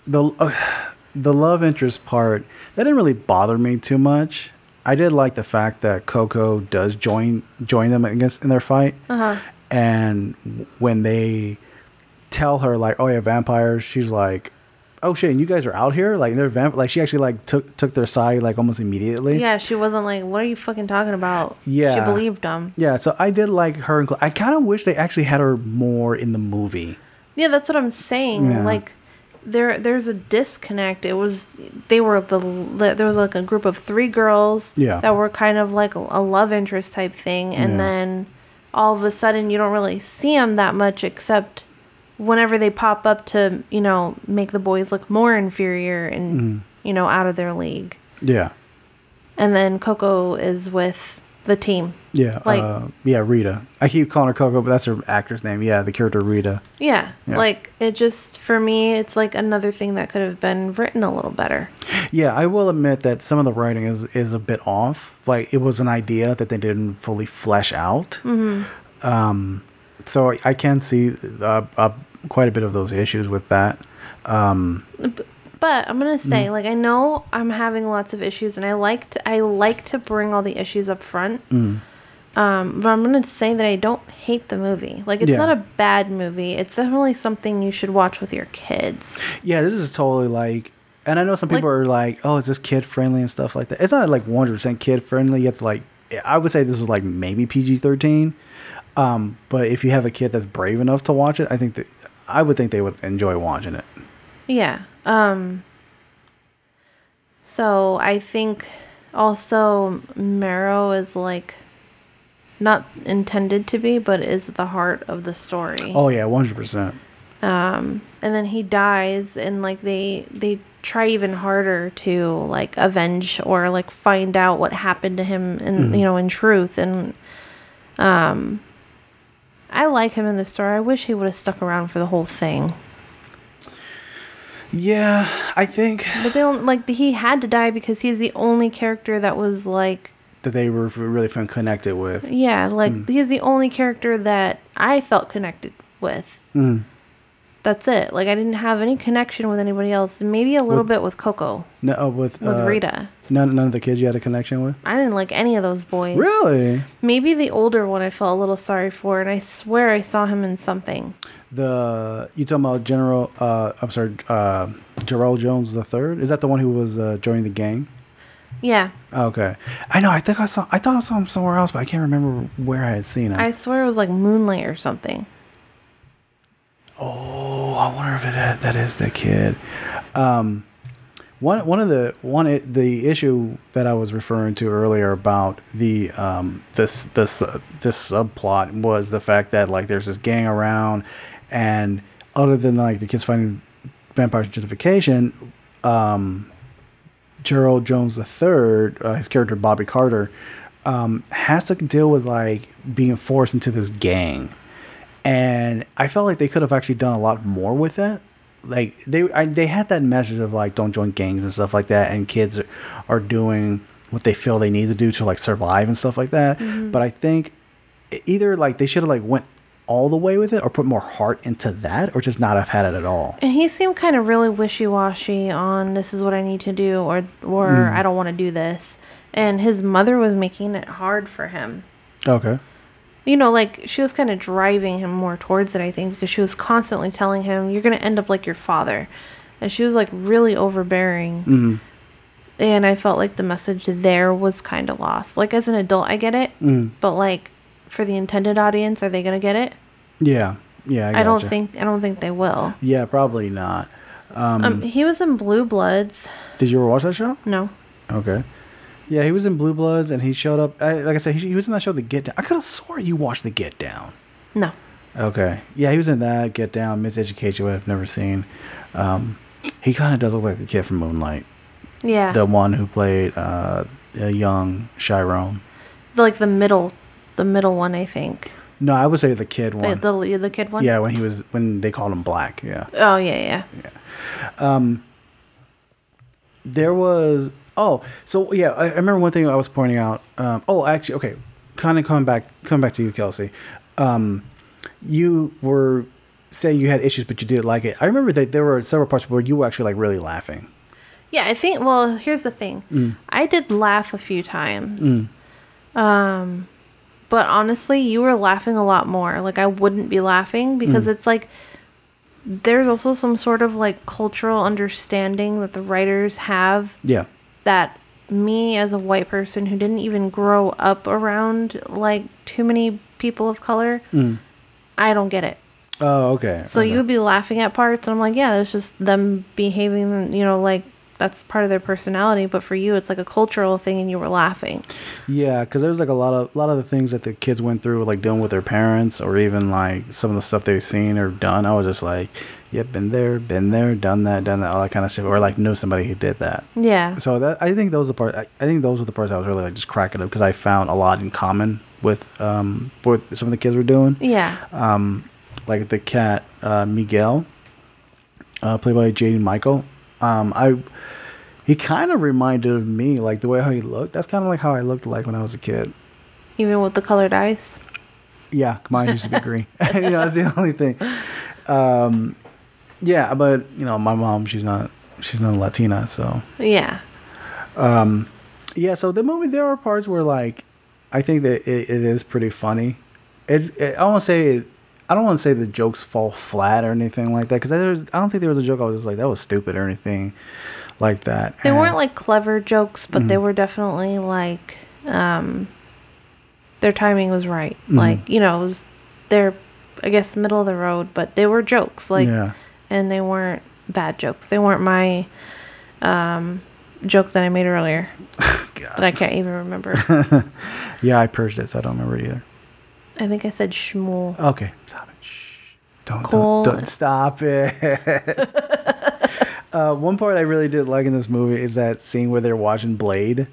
the uh, the love interest part that didn't really bother me too much. I did like the fact that Coco does join join them against in their fight, Uh huh. and when they tell her like, "Oh yeah, vampires," she's like, "Oh shit, and you guys are out here like they're vamp." Like she actually like took took their side like almost immediately. Yeah, she wasn't like, "What are you fucking talking about?" Yeah. she believed them. Yeah, so I did like her. inclu- I kind of wish they actually had her more in the movie. Yeah, that's what I'm saying. Yeah. Like there there's a disconnect. It was they were the there was like a group of three girls Yeah. that were kind of like a, love interest type thing and Yeah. then all of a sudden you don't really see them that much except whenever they pop up to, you know, make the boys look more inferior and Mhm. you know, out of their league. Yeah. And then Coco is with the team. Yeah, Like uh, yeah, Rita. I keep calling her Coco, but that's her actor's name. Yeah, the character Rita. yeah, Yeah. like it just for me it's like another thing that could have been written a little better. Yeah, I will admit that some of the writing is is a bit off. Like it was an idea that they didn't fully flesh out. Mhm. Um, so I, I can see uh, uh, quite a bit of those issues with that. Um, But I'm gonna say, Mm. like, I know I'm having lots of issues, and I like to, I like to bring all the issues up front. mm, Um, but I'm gonna say that I don't hate the movie. Like, it's Yeah. not a bad movie. It's definitely something you should watch with your kids. yeah, this is totally like, and I know some people are like, "Oh, is this kid friendly and stuff like that?" It's not like 100 percent kid friendly. You have to like, I would say this is like maybe PG 13. Um, but if you have a kid that's brave enough to watch it, I think that I would think they would enjoy watching it. Yeah. Um. So I think also Mero is like not intended to be, but is the heart of the story. Oh yeah, 100 percent. um and then he dies and like they they try even harder to like avenge or like find out what happened to him and Mhm. you know in truth and um i like him in the story i wish he would have stuck around for the whole thing Yeah, I think but they don't like he had to die because he's the only character that was like that they were really fun connected with. yeah like Mm. he's the only character that i felt connected with Mm. that's it like i didn't have any connection with anybody else maybe a little With- bit with coco No, uh, with With uh, Rita. None, none of the kids you had a connection with. I didn't like any of those boys. Really? Maybe the older one I felt a little sorry for, and I swear I saw him in something. The you talking about General? Uh, I'm sorry, uh, Gerald Jones the third. Is that the one who was uh, joining the gang? Yeah, Okay, I know. I think I saw. I thought I saw him somewhere else, but I can't remember where I had seen him. I swear it was like Moonlight or something. Oh, I wonder if it that is the kid. Um, one one of the one the issue that I was referring to earlier about the um this this uh, this subplot was the fact that like there's this gang around, and other than like the kids finding vampire gentrification, um, Gerald Jones the third, uh, his character Bobby Carter, um, has to deal with like being forced into this gang, and I felt like they could have actually done a lot more with that. like they I, they had that message of like don't join gangs and stuff like that, and kids are, are doing what they feel they need to do to like survive and stuff like that. Mhm. But I think either like they should have like went all the way with it, or put more heart into that, or just not have had it at all. And he seemed kind of really wishy washy on this is what I need to do or or Mm. I don't want to do this. And his mother was making it hard for him. Okay. You know, like she was kind of driving him more towards it, I think, because she was constantly telling him, You're gonna end up like your father. And she was like really overbearing. Mm. And I felt like the message there was kind of lost. Like as an adult, I get it, Mm. but like for the intended audience, are they gonna get it? Yeah. Yeah. I, I, don't gotcha. think I don't think they will. Yeah, probably not. Um, Um, he was in Blue Bloods. did you ever watch that show? No. Okay. Yeah, he was in Blue Bloods, and he showed up. I, like I said, he, he was in that show, The Get Down. I could have swore you watched The Get Down. No. Okay. Yeah, he was in that Get Down, Miseducation, I've never seen. Um, he kind of does look like the kid from Moonlight. Yeah. The one who played uh, a young Chiron. The, like the middle, the middle one, I think. No, I would say the kid one. the the kid one. Yeah, when he was when they called him Black. Yeah. Oh yeah, yeah. Um, there was oh, so yeah, I, I remember one thing I was pointing out. Um, oh, actually, okay, kind of coming back, coming back to you, Kelsey. Um, you were saying you had issues, but you did like it. I remember that there were several parts where you were actually like really laughing. Yeah, I think. Well, here's the thing. Mm. I did laugh a few times. Mm. Um, but honestly, you were laughing a lot more. Like I wouldn't be laughing because Mm. it's like there's also some sort of like cultural understanding that the writers have Yeah. that me as a white person who didn't even grow up around like too many people of color, Mm. I don't get it. Oh, okay. So you would be laughing at parts, and I'm like, yeah, that's just them behaving, you know, like that's part of their personality. But for you, it's like a cultural thing, and you were laughing. Yeah, because there's like a lot of a lot of the things that the kids went through, like dealing with their parents, or even like some of the stuff they've seen or done. I was just like, "Yep, been there, been there, done that, done that, all that kind of stuff," or like knew somebody who did that. Yeah. So that I think those are the part. I, I think those were the parts I was really like just cracking up because I found a lot in common with um with some of the kids were doing. Yeah. Um, like the cat uh, Miguel, uh, played by Jaden Michael. Um, I he kind of reminded of me, like the way how he looked. That's kind of like how I looked like when I was a kid. Even with the colored eyes. Yeah, mine used to be green. you know, that's the only thing. Um, yeah, but you know, my mom, she's not, she's not Latina, so Yeah. um, yeah. So the movie, there are parts where like, I think that it, it is pretty funny. It's, it, I won't say it. I don't want to say the jokes fall flat or anything like that because I don't think there was a joke I was just like that was stupid or anything like that. They And- weren't like clever jokes, but they Mhm. were definitely like um their timing was right. Mhm. Like, you know, it was they're I guess middle of the road, but they were jokes. Like Yeah. and they weren't bad jokes. They weren't my um joke that I made earlier. that I can't even remember. yeah, I purged it, so I don't remember either. I think I said Shmuel. Okay, stop it. Shh. Don't, Cole. don't, don't stop it. uh, one part I really did like in this movie is that scene where they're watching Blade.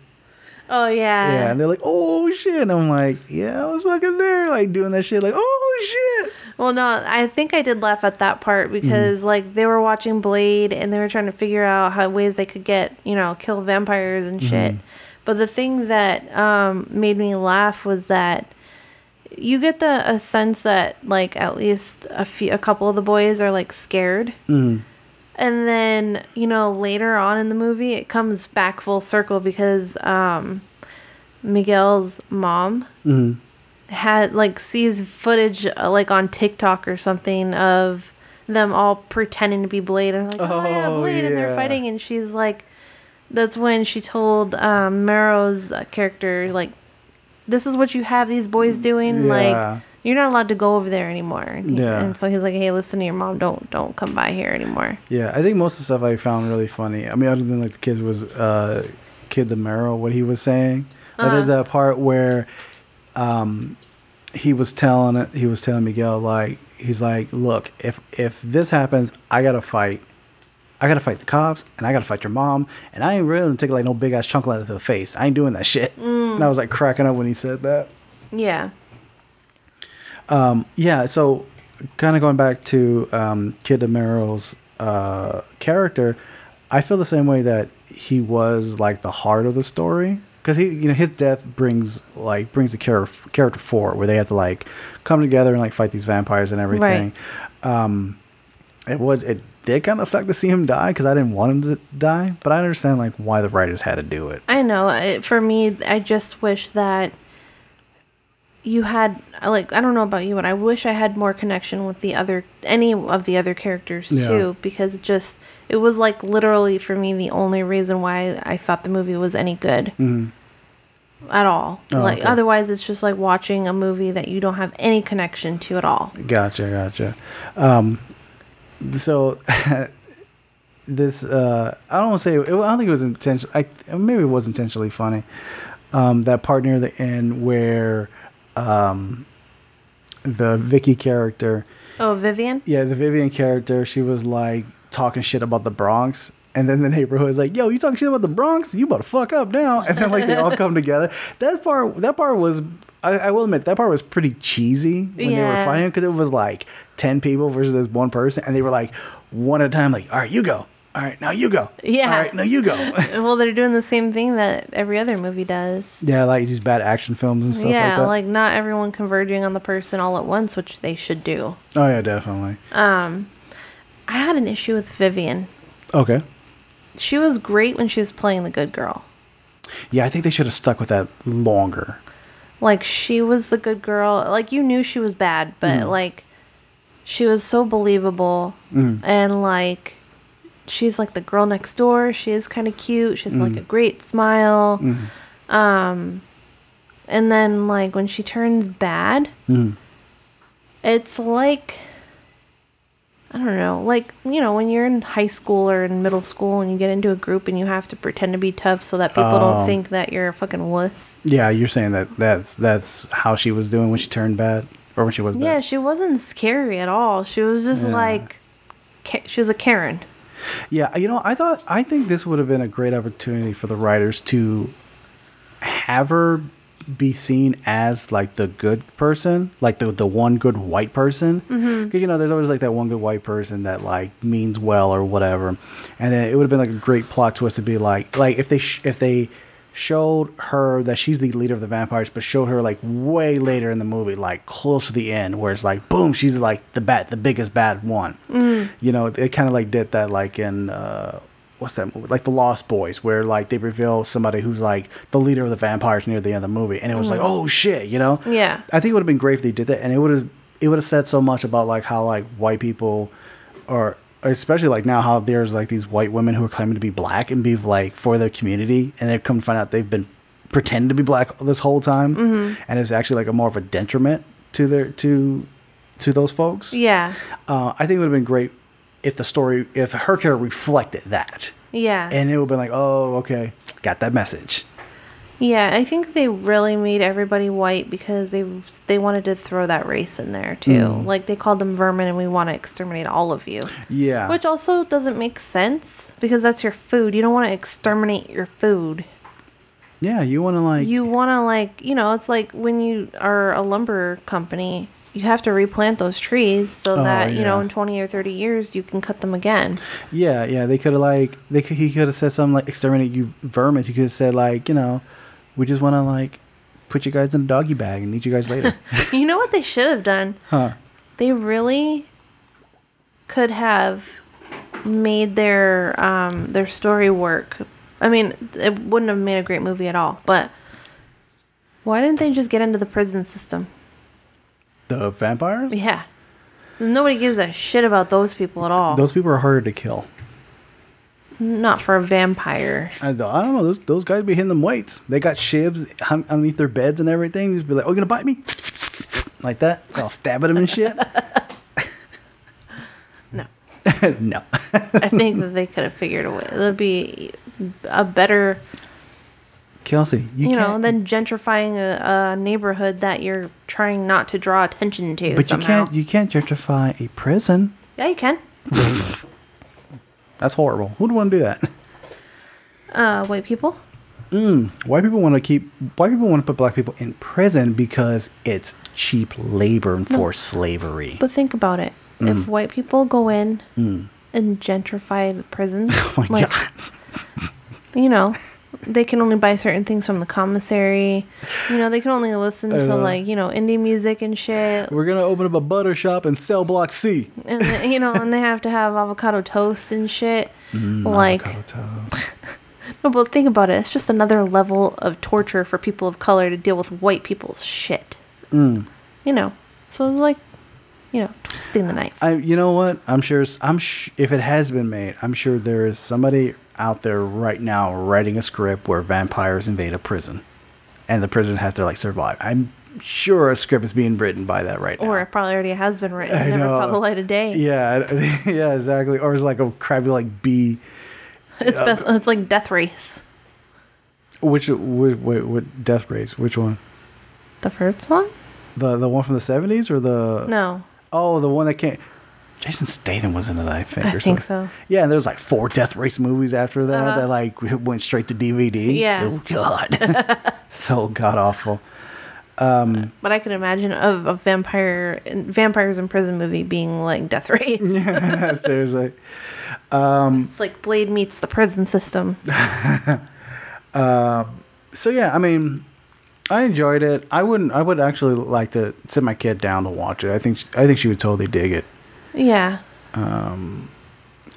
Oh yeah. yeah, and they're like, "Oh shit!" And I'm like, "Yeah, I was fucking there, like doing that shit, like, oh shit." Well, no, I think I did laugh at that part Mm-hmm. because like they were watching Blade and they were trying to figure out how ways they could get you know kill vampires and shit. Mhm. But the thing that um, made me laugh was that you get the a sense that like at least a few a couple of the boys are like scared. Mm. And then, you know, later on in the movie, it comes back full circle because um, Miguel's mom Mm. had like sees footage uh, like on TikTok or something of them all pretending to be Blade and like, oh, yeah, Oh, Blade, and they're fighting, and she's like, that's when she told um, Mero's uh, character like, this is what you have these boys doing, Yeah. like. You're not allowed to go over there anymore. And, he- Yeah. and so he's like, "Hey, listen to your mom. Don't don't come by here anymore." Yeah, I think most of the stuff I found really funny. I mean, other than like the kids was uh, Kid Demero, what he was saying. Like, there's Uh-huh. a part where um, he was telling it, he was telling Miguel like he's like, look, if if this happens, I gotta fight. I gotta fight the cops, and I gotta fight your mom, and I ain't really gonna take like no big ass chunk out of to the face. I ain't doing that shit. Mm. And I was like cracking up when he said that. Yeah. Um, yeah, so kind of going back to um, Kid Demero's uh, character, I feel the same way that he was like the heart of the story because he, you know, his death brings like brings the character character forward where they have to like come together and like fight these vampires and everything. Um, it was it did kind of suck to see him die because I didn't want him to die, but I understand like why the writers had to do it. I know. It, for me, I just wish that you had like I don't know about you, but I wish I had more connection with the other any of the other characters Yeah. too, because it just it was like literally for me the only reason why I thought the movie was any good Mhm. at all. Oh, like okay. otherwise, it's just like watching a movie that you don't have any connection to at all. Gotcha, gotcha. Um, so this, uh, I don't want to say, it, I don't think it was intentional. I maybe it was intentionally funny. Um, that part near the end where um, the Vicky character, Oh, Vivian. yeah, the Vivian character, she was like talking shit about the Bronx. And then the neighborhood is like, "Yo, you talking shit about the Bronx? You about to fuck up now." And then like they all come together. That part, that part was, I, I will admit, that part was pretty cheesy when they were fighting because it was like ten people versus this one person, and they were like one at a time, like, "All right, you go. All right, now you go. Yeah. All right, now you go." well, they're doing the same thing that every other movie does. yeah, like these bad action films and stuff yeah, like that. like not everyone converging on the person all at once, which they should do. oh yeah, definitely. Um, I had an issue with Vivian. Okay. She was great when she was playing the good girl. Yeah, I think they should have stuck with that longer. Like she was the good girl. Like you knew she was bad, but Mm. like she was so believable Mm. and like she's like the girl next door. She is kind of cute. She's like Mm. a great smile. Mm. Um and then like when she turns bad, Mm. it's like I don't know, like you know, when you're in high school or in middle school and you get into a group and you have to pretend to be tough so that people Oh. don't um, think that you're a fucking wuss. Yeah, you're saying that that's that's how she was doing when she turned bad, or when she was bad. Yeah, she wasn't scary at all. She was just Yeah. like, she was a Karen. Yeah, you know, I thought I think this would have been a great opportunity for the writers to have her be seen as like the good person, like the the one good white person. Because you know, there's always like that one good white person that like means well or whatever, and then it would have been like a great plot twist to be like like if they sh- if they showed her that she's the leader of the vampires, but showed her like way later in the movie, like close to the end, where it's like boom, she's like the bad, the biggest bad one Mm. you know, it kind of like did that like in uh, what's that movie? Like the Lost Boys, where like they reveal somebody who's like the leader of the vampires near the end of the movie, and it was like, Mhm. oh shit, you know? Yeah. I think it would have been great if they did that, and it would have it would have said so much about like how like white people, or especially like now how there's like these white women who are claiming to be black and be like for their community, and they've come to find out they've been pretending to be black this whole time, Mhm. and it's actually like a more of a detriment to their to to those folks. Yeah. Uh, I think it would have been great if the story, if her character reflected that. Yeah. And it would be like, oh, okay, got that message. Yeah, I think they really made everybody white because they they wanted to throw that race in there too. Mm. Like they called them vermin and we want to exterminate all of you. Yeah. Which also doesn't make sense because that's your food. You don't want to exterminate your food. yeah, you want to like, you want to like, you know, it's like when you are a lumber company, you have to replant those trees so Oh, that, you know, in 20 or 30 years you can cut them again. yeah, yeah, they could have like, they could, he could have said something like, exterminate you vermin. He could have said like, you know, we just want to like put you guys in a doggy bag and eat you guys later. you know what they should have done? huh. they really could have made their um, their story work. I mean, it wouldn't have made a great movie at all. But why didn't they just get into the prison system? The vampires? Yeah, nobody gives a shit about those people at all. Those people are harder to kill. Not for a vampire. I don't, I don't know. Those those guys be hitting them weights. They got shivs underneath their beds and everything. Just be like, "Oh, you gonna bite me?" like that. I'll stab at them and shit. No. no. I think that they could have figured a way. It'd be a better, Kelsey, you, you, know, than gentrifying a, a neighborhood that you're trying not to draw attention to. but you can't. You can't gentrify a prison. Yeah, you can. That's horrible. Who'd want to do that? Uh, white people. Mm. White people want to keep. White people want to put black people in prison because it's cheap labor for slavery. But think about it. Mm. If white people go in Mm. and gentrify the prisons. Oh my like, god. you know, they can only buy certain things from the commissary. You know, they can only listen to know. like you know indie music and shit. We're gonna open up a butter shop and sell Block C. and you know, and they have to have avocado toast and shit. Mm, like, avocado toast. no, but think about it. It's just another level of torture for people of color to deal with white people's shit. Mm. You know, so it's like, you know, twisting the knife. I, you know what? I'm sure. I'm sh- if it has been made, I'm sure there is somebody out there right now writing a script where vampires invade a prison, and the prison has to like survive. I'm sure a script is being written by that right now. Or it probably already has been written. I never saw the light of day. Yeah, yeah, exactly. Or it's like a crappy like B. It's, uh, beth- it's like Death Race. Which what, what, what Death Race? Which one? The first one? The the one from the seventies or the No. Oh, the one that can't. Jason Statham was in it, I think. I or think something. so. Yeah, and there was like four Death Race movies after that Uh-huh. that like went straight to DVD. Yeah. Oh God, so god awful. Um, But I could imagine a, a vampire, vampires in prison movie being like Death Race. yeah, seriously. Um, It's like Blade meets the prison system. um, so yeah, I mean, I enjoyed it. I wouldn't. I would actually like to sit my kid down to watch it. I think. I think she would totally dig it. Yeah. Um,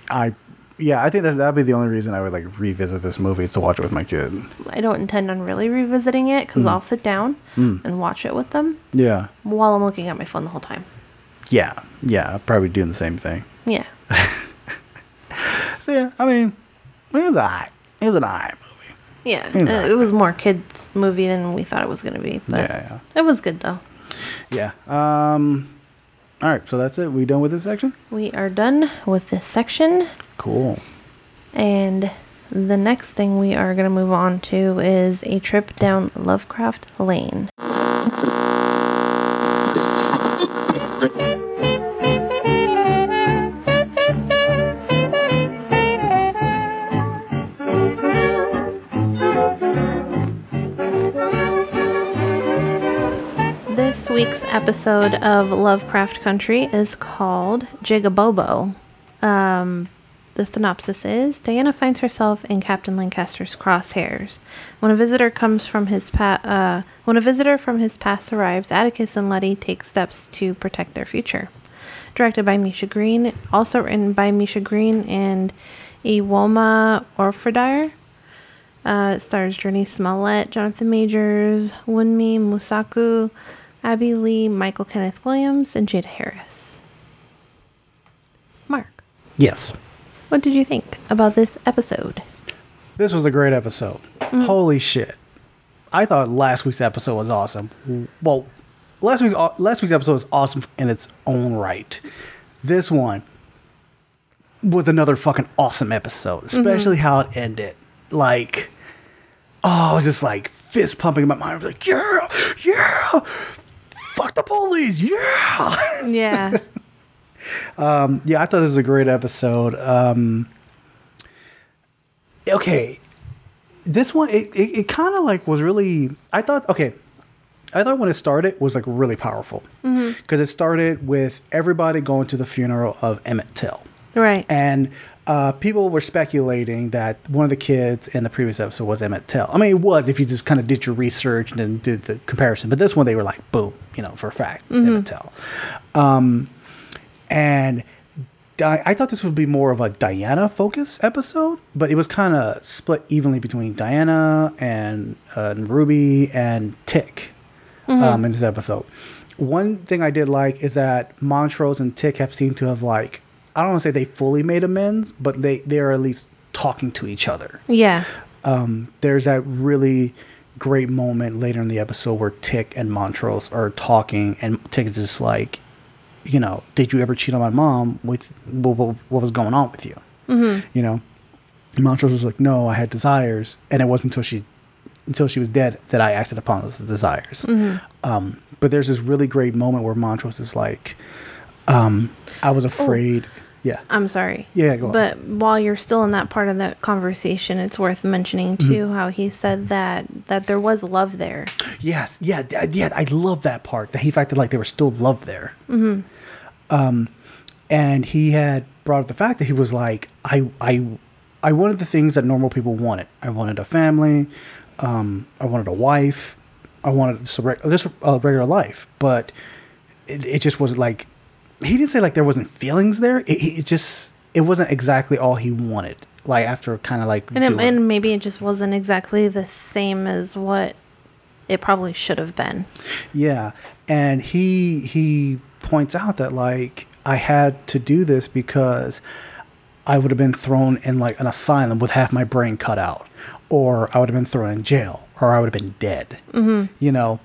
I. Yeah, I think that's, that'd be the only reason I would like revisit this movie is to watch it with my kid. I don't intend on really revisiting it because Mm. I'll sit down Mm. and watch it with them Yeah, while I'm looking at my phone the whole time. yeah, yeah. Probably doing the same thing. Yeah. So yeah, I mean, it was alright. It was an alright movie. Yeah. Yeah. Uh, it was more kids' movie than we thought it was going to be. But Yeah, yeah. it was good though. Yeah. Um. All right. So that's it. We done with this section? We are done with this section. Cool. And the next thing we are going to move on to is a trip down Lovecraft Lane. Week's episode of Lovecraft Country is called Jig-A-Bobo. Um, the synopsis is Diana finds herself in Captain Lancaster's crosshairs. When a visitor comes from his pa- uh, when a visitor from his past arrives, Atticus and Leti take steps to protect their future. Directed by Misha Green, also written by Misha Green and Ihuoma Ofordire. Uh, it stars Jurnee Smollett, Jonathan Majors, Wunmi Mosaku, Abbey Lee, Michael Kenneth Williams, and Jada Harris. Mark, Yes. what did you think about this episode? This was a great episode. Mm. Holy shit! I thought last week's episode was awesome. Well, last week last week's episode was awesome in its own right. This one was another fucking awesome episode, especially how it ended. Like, oh, I was just like fist pumping in my mind. I was like, yeah, yeah, fuck the police, yeah. Yeah. Um, yeah, I thought this was a great episode. Um, okay, this one it, it, it kind of like was really. I thought okay, I thought when it started was like really powerful because it started with everybody going to the funeral of Emmett Till. Right. And uh, people were speculating that one of the kids in the previous episode was Emmett Till. I mean, it was if you just kind of did your research and then did the comparison. But this one, they were like, boom, you know, for a fact, it's Mhm. Emmett Till. Um, and Di- I thought this would be more of a Diana focus episode, but it was kind of split evenly between Diana and, uh, and Ruby and Tic Mhm. um, in this episode. One thing I did like is that Montrose and Tic have seemed to have like I don't want to say they fully made amends, but they they are at least talking to each other. Yeah. Um, there's that really great moment later in the episode where Tic and Montrose are talking, and Tic is just like, you know, did you ever cheat on my mom? With what, what, what was going on with you? Mhm. You know, Montrose was like, no, I had desires, and it wasn't until she until she was dead that I acted upon those desires. Mhm. Um, but there's this really great moment where Montrose is like, um, I was afraid. Yeah. I'm sorry. Yeah, go on. But while you're still in that part of that conversation, it's worth mentioning Mm-hmm. too how he said that that there was love there. Yes, yeah, th- yeah. I love that part. That he acted like there was still love there. Mm-hmm. Um, and he had brought up the fact that he was like, I, I, I wanted the things that normal people wanted. I wanted a family. Um, I wanted a wife. I wanted reg- just a regular life. But it, it just wasn't like, he didn't say like there wasn't feelings there. It, it just, it wasn't exactly all he wanted. Like after kind of like, And, it, and maybe it just wasn't exactly the same as what it probably should have been. Yeah, and he he points out that like I had to do this because I would have been thrown in like an asylum with half my brain cut out, or I would have been thrown in jail, or I would have been dead. Mm-hmm. You know,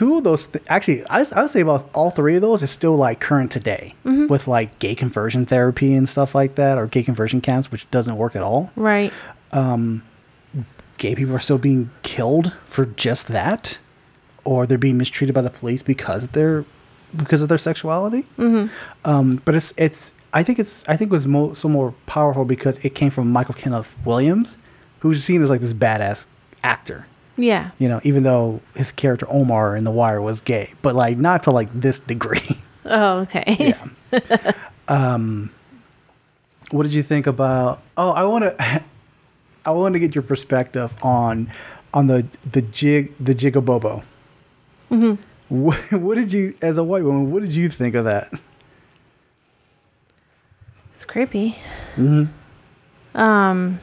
two of those th- actually I, I would say about all three of those is still like current today Mhm. with like gay conversion therapy and stuff like that, or gay conversion camps, which doesn't work at all Right. um, gay people are still being killed for just that, or they're being mistreated by the police because they're because of their sexuality. Mm-hmm. Um, but it's it's I think it's I think it was so more powerful because it came from Michael Kenneth Williams, who's seen as like this badass actor. Yeah. You know, even though his character Omar in The Wire was gay, but like not to like this degree. Oh, okay. Yeah. um, what did you think about? Oh, I want to, I want to get your perspective on, on the the jig the Jig-A-Bobo. hmm What, what did you, as a white woman, what did you think of that? It's creepy. hmm Um,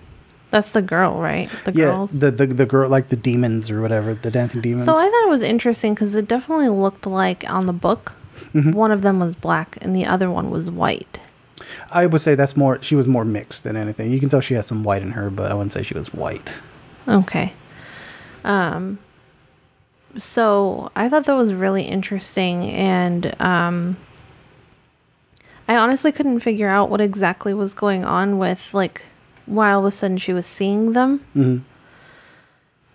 that's the girl, right? The yeah, girls. the, the the girl like the demons or whatever, the dancing demons. So I thought it was interesting because it definitely looked like on the book, Mhm. one of them was black and the other one was white. I would say that's more. She was more mixed than anything. You can tell she has some white in her, but I wouldn't say she was white. Okay. Um so I thought that was really interesting and um I honestly couldn't figure out what exactly was going on with like why all of a sudden she was seeing them. hmm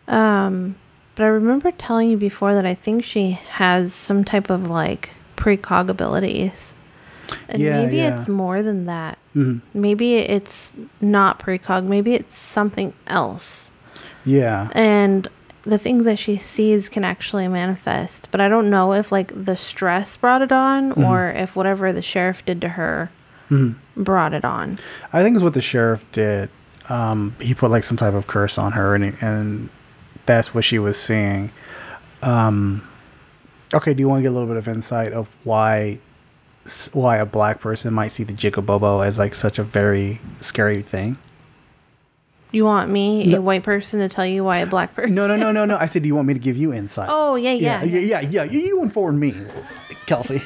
Um but I remember telling you before that I think she has some type of like precog abilities. And Yeah, maybe yeah. it's more than that. hmm Maybe it's not precog, maybe it's something else. Yeah. and the things that she sees can actually manifest but i don't know if like the stress brought it on Mhm. or if whatever the sheriff did to her Mhm. Brought it on I think it's what the sheriff did. Um, he put like some type of curse on her, and and that's what she was seeing. Um, okay, do you want to get a little bit of insight of why why a black person might see the Jig-A-Bobo as like such a very scary thing? You want me No. a white person to tell you why a black person No, no, no, no, no. I said, do you want me to give you insight? oh yeah yeah, yeah, yeah, yeah. You, you informed me, Kelsey.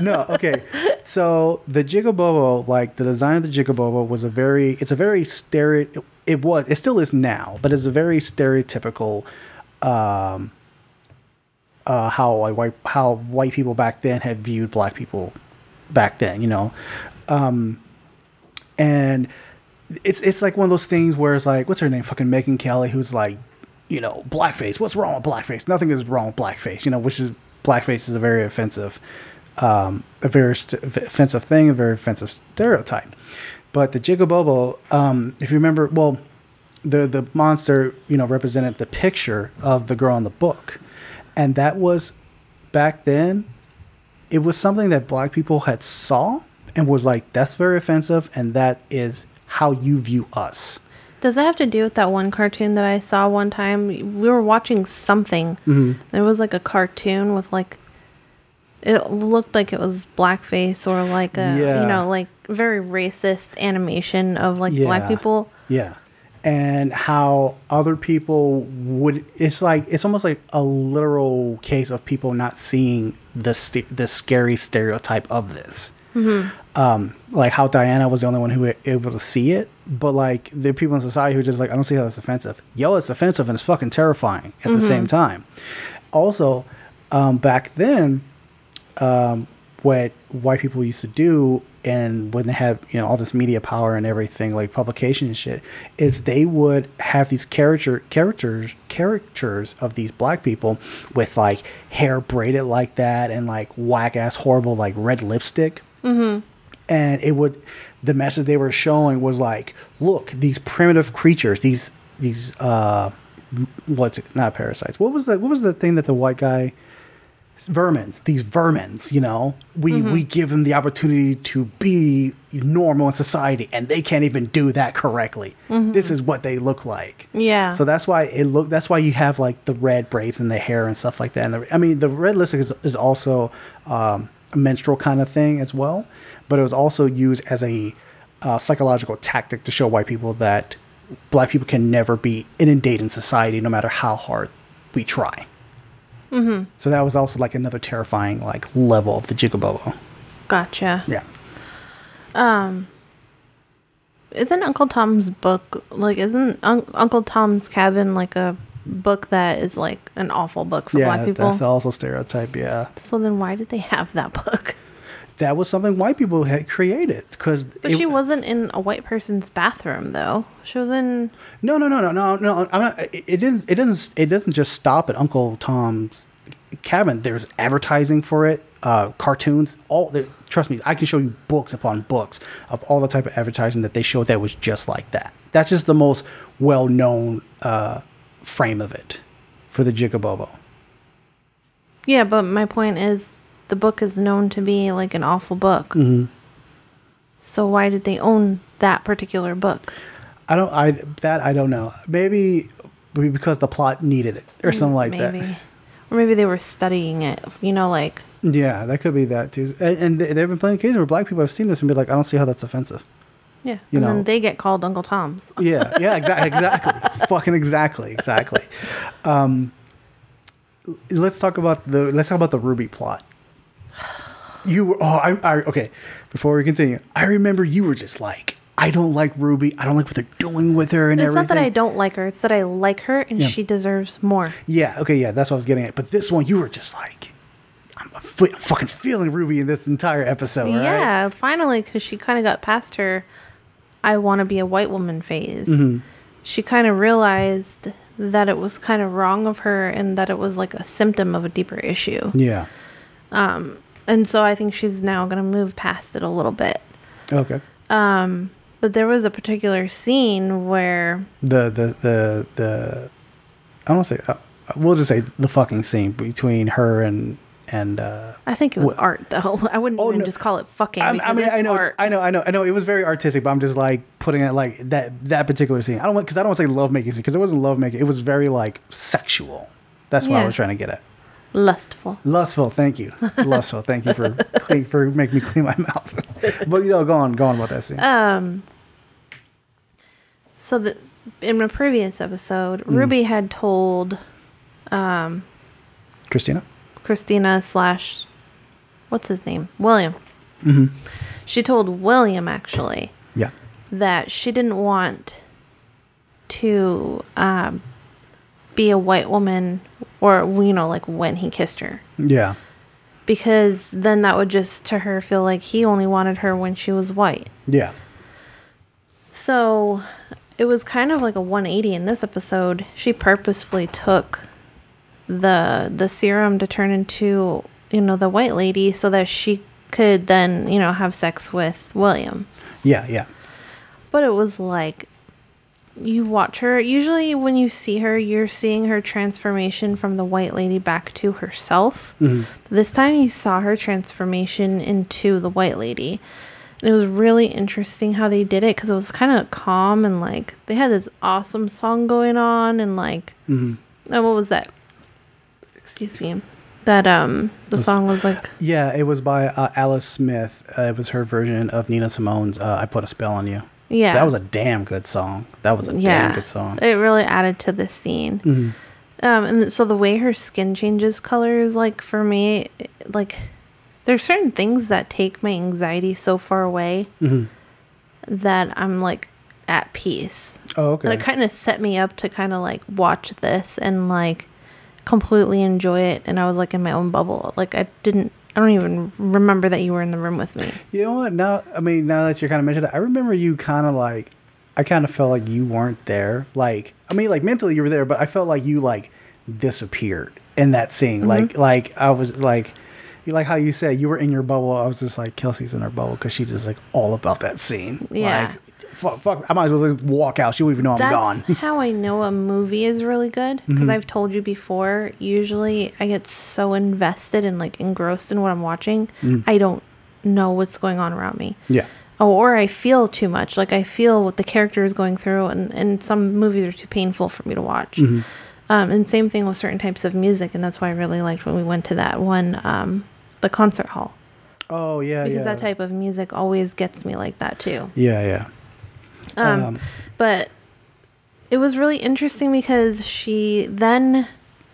no, okay. So the Jig-A-Bobo, like the design of the Jig-A-Bobo, was a very. It's a very stereo. It was. It still is now, but it's a very stereotypical. Um, uh, how I white how white people back then had viewed black people back then, you know, um, and it's it's like one of those things where it's like, what's her name, fucking Megyn Kelly, who's like, you know, blackface. What's wrong with blackface? Nothing is wrong with blackface. You know, which is blackface is a very offensive, um, a very st- offensive thing, a very offensive stereotype. But the Jig-A-Bobo, um, if you remember, well, the the monster, you know, represented the picture of the girl in the book, and that was back then. It was something that black people had saw and was like, that's very offensive, and that is how you view us. does that have to do with that one cartoon that i saw one time we were watching something Mhm. there was like a cartoon with like it looked like it was blackface or like a Yeah. you know like very racist animation of like black people Yeah. And how other people would, it's like, it's almost like a literal case of people not seeing the, st- the scary stereotype of this. Mhm. Um, like how Diana was the only one who was able to see it, but like the people in society who are just like, I don't see how that's offensive. Yo, it's offensive and it's fucking terrifying at the Mhm. same time. Also, um, back then, um, what white people used to do and when they had you know all this media power and everything like publication and shit is they would have these character characters characters of these black people with like hair braided like that and like whack ass horrible like red lipstick Mm-hmm. And it would the message they were showing was like look these primitive creatures these these uh what's it not parasites what was the what was the thing that the white guy vermins, these vermins, you know, we Mm-hmm. we give them the opportunity to be normal in society, and they can't even do that correctly. This is what they look like. Mm-hmm. Yeah. So that's why it look. That's why you have like the red braids in the hair and stuff like that. And the, I mean, the red lipstick is, is also um, a menstrual kind of thing as well, but it was also used as a uh, psychological tactic to show white people that black people can never be inundated in society, no matter how hard we try. Mm-hmm. So that was also like another terrifying like level of the Jig-A-Bobo. Gotcha. Yeah. Um Isn't Uncle Tom's book like? Isn't Un- Uncle Tom's Cabin like a book that is like an awful book for yeah, black people? Yeah, that's also stereotype. Yeah, so then why did they have that book? That was something white people had created because But she wasn't in a white person's bathroom though. She was in. No, no, no, no, no, no. I'm not. It, it didn't. It doesn't. It doesn't just stop at Uncle Tom's cabin. There's advertising for it, uh, cartoons. All. The, trust me, I can show you books upon books of all the type of advertising that they showed that was just like that. That's just the most well-known uh, frame of it for the Jig-A-Bobo. Yeah, but my point is, the book is known to be like an awful book. Mm-hmm. So why did they own that particular book? I don't. I that I don't know. Maybe because the plot needed it or something like maybe. that. Or maybe they were studying it. You know, like Yeah, that could be that too. And, and there have been plenty of cases where black people have seen this and be like, I don't see how that's offensive. yeah, You and know. then they get called Uncle Tom's. Yeah, yeah, exactly, exactly, fucking exactly, exactly. Um, let's talk about the let's talk about the Ruby plot. You were oh I, I okay. Before we continue, I remember you were just like, I don't like Ruby. I don't like what they're doing with her and It's everything. It's not that I don't like her; it's that I like her and Yeah. she deserves more. Yeah, okay, yeah, that's what I was getting at. But this one, you were just like, I'm, I'm fucking feeling Ruby in this entire episode. all right? yeah, finally, because she kind of got past her "I want to be a white woman" phase. Mm-hmm. She kind of realized that it was kind of wrong of her and that it was like a symptom of a deeper issue. Yeah. And so I think she's now going to move past it a little bit. Okay. Um, But there was a particular scene where the the the the I don't want to say uh, we'll just say the fucking scene between her and and uh I think it was What- art, though. I wouldn't Oh, even no. just call it fucking. I, I mean I know art. I know I know I know it was very artistic but I'm just like putting it like that that particular scene I don't want because I don't want to say love making scene because it wasn't love making it was very like sexual that's what I was trying to get at Lustful. lustful thank you lustful thank you for clean, for making me clean my mouth but you know go on go on about that scene Uh, So the in a previous episode, Mm. Ruby had told um, Christina Christina slash what's his name William. Mm-hmm. She told William actually yeah that she didn't want to um, be a white woman, or you know, like when he kissed her, yeah because then that would just to her feel like he only wanted her when she was white. yeah So it was kind of like a 180 in this episode. She purposefully took the the serum to turn into, you know, the white lady so that she could then, you know, have sex with William. yeah yeah But it was like you watch her usually when you see her you're seeing her transformation from the white lady back to herself. This time you saw her transformation into the white lady. And it was really interesting how they did it because it was kind of calm and like they had this awesome song going on and like oh, what was that? Excuse me. That um the song was like Yeah, it was by uh, Alice Smith. Uh, it was her version of Nina Simone's uh, "I Put a Spell on You." Yeah that was a damn good song. That was a yeah, damn good song. It really added to the scene. Um, and so the way her skin changes colors, like for me, like there's certain things that take my anxiety so far away that I'm like at peace. oh, okay. And it kind of set me up to kind of like watch this and like completely enjoy it. And I was like in my own bubble. Like I didn't, I don't even remember that you were in the room with me. you know what? Now, I mean, now that you're kind of mentioned it, I remember you kind of like, I kind of felt like you weren't there. Like, I mean, like mentally you were there, but I felt like you like disappeared in that scene. Mm-hmm. Like, like I was like. you Like how you said you were in your bubble, I was just like Kelsey's in her bubble because she's just like all about that scene. Yeah. Like, fuck, fuck, I might as well just walk out. She won't even know I'm That's gone. how I know a movie is really good because Mhm. I've told you before. Usually, I get so invested and like engrossed in what I'm watching, Mm. I don't know what's going on around me. Yeah. Oh, or I feel too much. Like I feel what the character is going through, and and some movies are too painful for me to watch. Mhm. Um, and same thing with certain types of music, and that's why I really liked when we went to that one, um, the concert hall, Oh yeah, because yeah. that type of music always gets me like that too. yeah, yeah. Um, Um, but it was really interesting because she then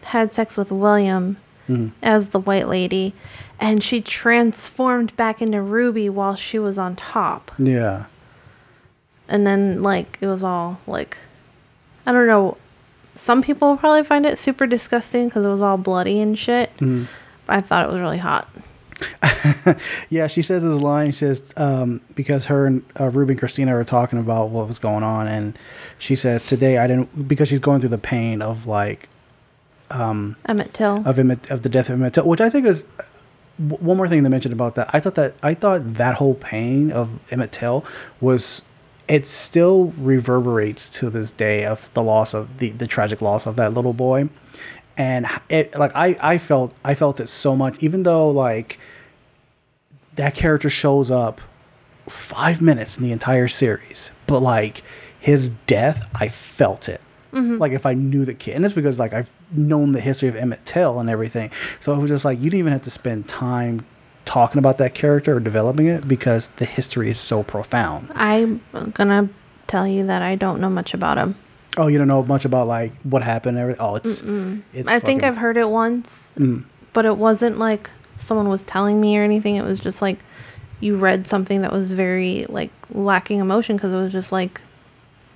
had sex with William Mhm. as the white lady, and she transformed back into Ruby while she was on top. Yeah. And then, like, it was all like, I don't know. Some people probably find it super disgusting because it was all bloody and shit. Mhm. But I thought it was really hot. Yeah, she says this line. She says um, because her and uh, Ruby and Christina are talking about what was going on, and she says today I didn't because she's going through the pain of like um, Emmett Till. of Emmett, of the death of Emmett Till, which I think is w- one more thing to mention about that. I thought that I thought that whole pain of Emmett Till was it still reverberates to this day of the loss of the the tragic loss of that little boy, and it like I I felt I felt it so much even though like that character shows up five minutes in the entire series, but like his death, I felt it. Mhm. Like if I knew the kid, and it's because like I've known the history of Emmett Till and everything, so it was just like you didn't even have to spend time talking about that character or developing it because the history is so profound. I'm gonna tell you that I don't know much about him. Oh, you don't know much about like what happened. And everything. Oh, it's Mm-mm. it's. I think I've heard it once, Mm. but it wasn't like someone was telling me or anything. It was just like you read something that was very like lacking emotion because it was just like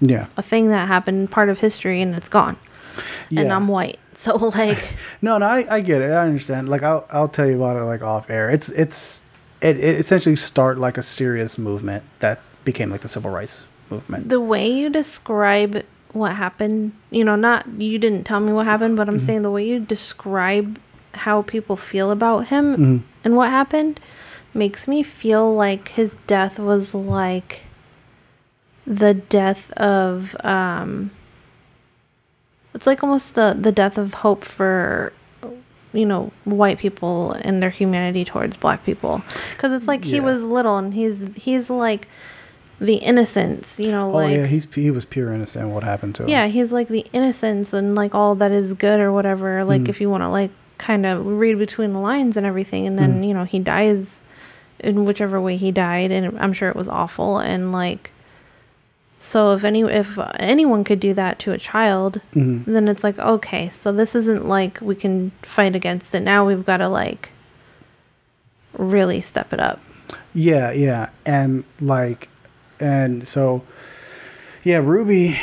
Yeah. a thing that happened, part of history, and it's gone. yeah. And I'm white, so like No, no, I, I get it. I understand. Like I'll I'll tell you about it like off air. It's it's it, it essentially start like a serious movement that became like the civil rights movement. the way you describe what happened, you know, not you didn't tell me what happened, but I'm Mhm. saying the way you describe how people feel about him Mhm. and what happened makes me feel like his death was like the death of um it's like almost the the death of hope for you know white people and their humanity towards black people because it's like he was little and he's he's like the innocence you know oh like yeah, he's he was pure innocent. What happened to him? yeah he's like the innocence and like all that is good or whatever like Mhm. if you want to like kind of read between the lines and everything and then Mhm. you know he dies in whichever way he died and i'm sure it was awful and like so if any if anyone could do that to a child Mhm. then it's like okay so this isn't like we can fight against it now we've got to like really step it up Yeah, yeah, and like, and so, yeah, Ruby,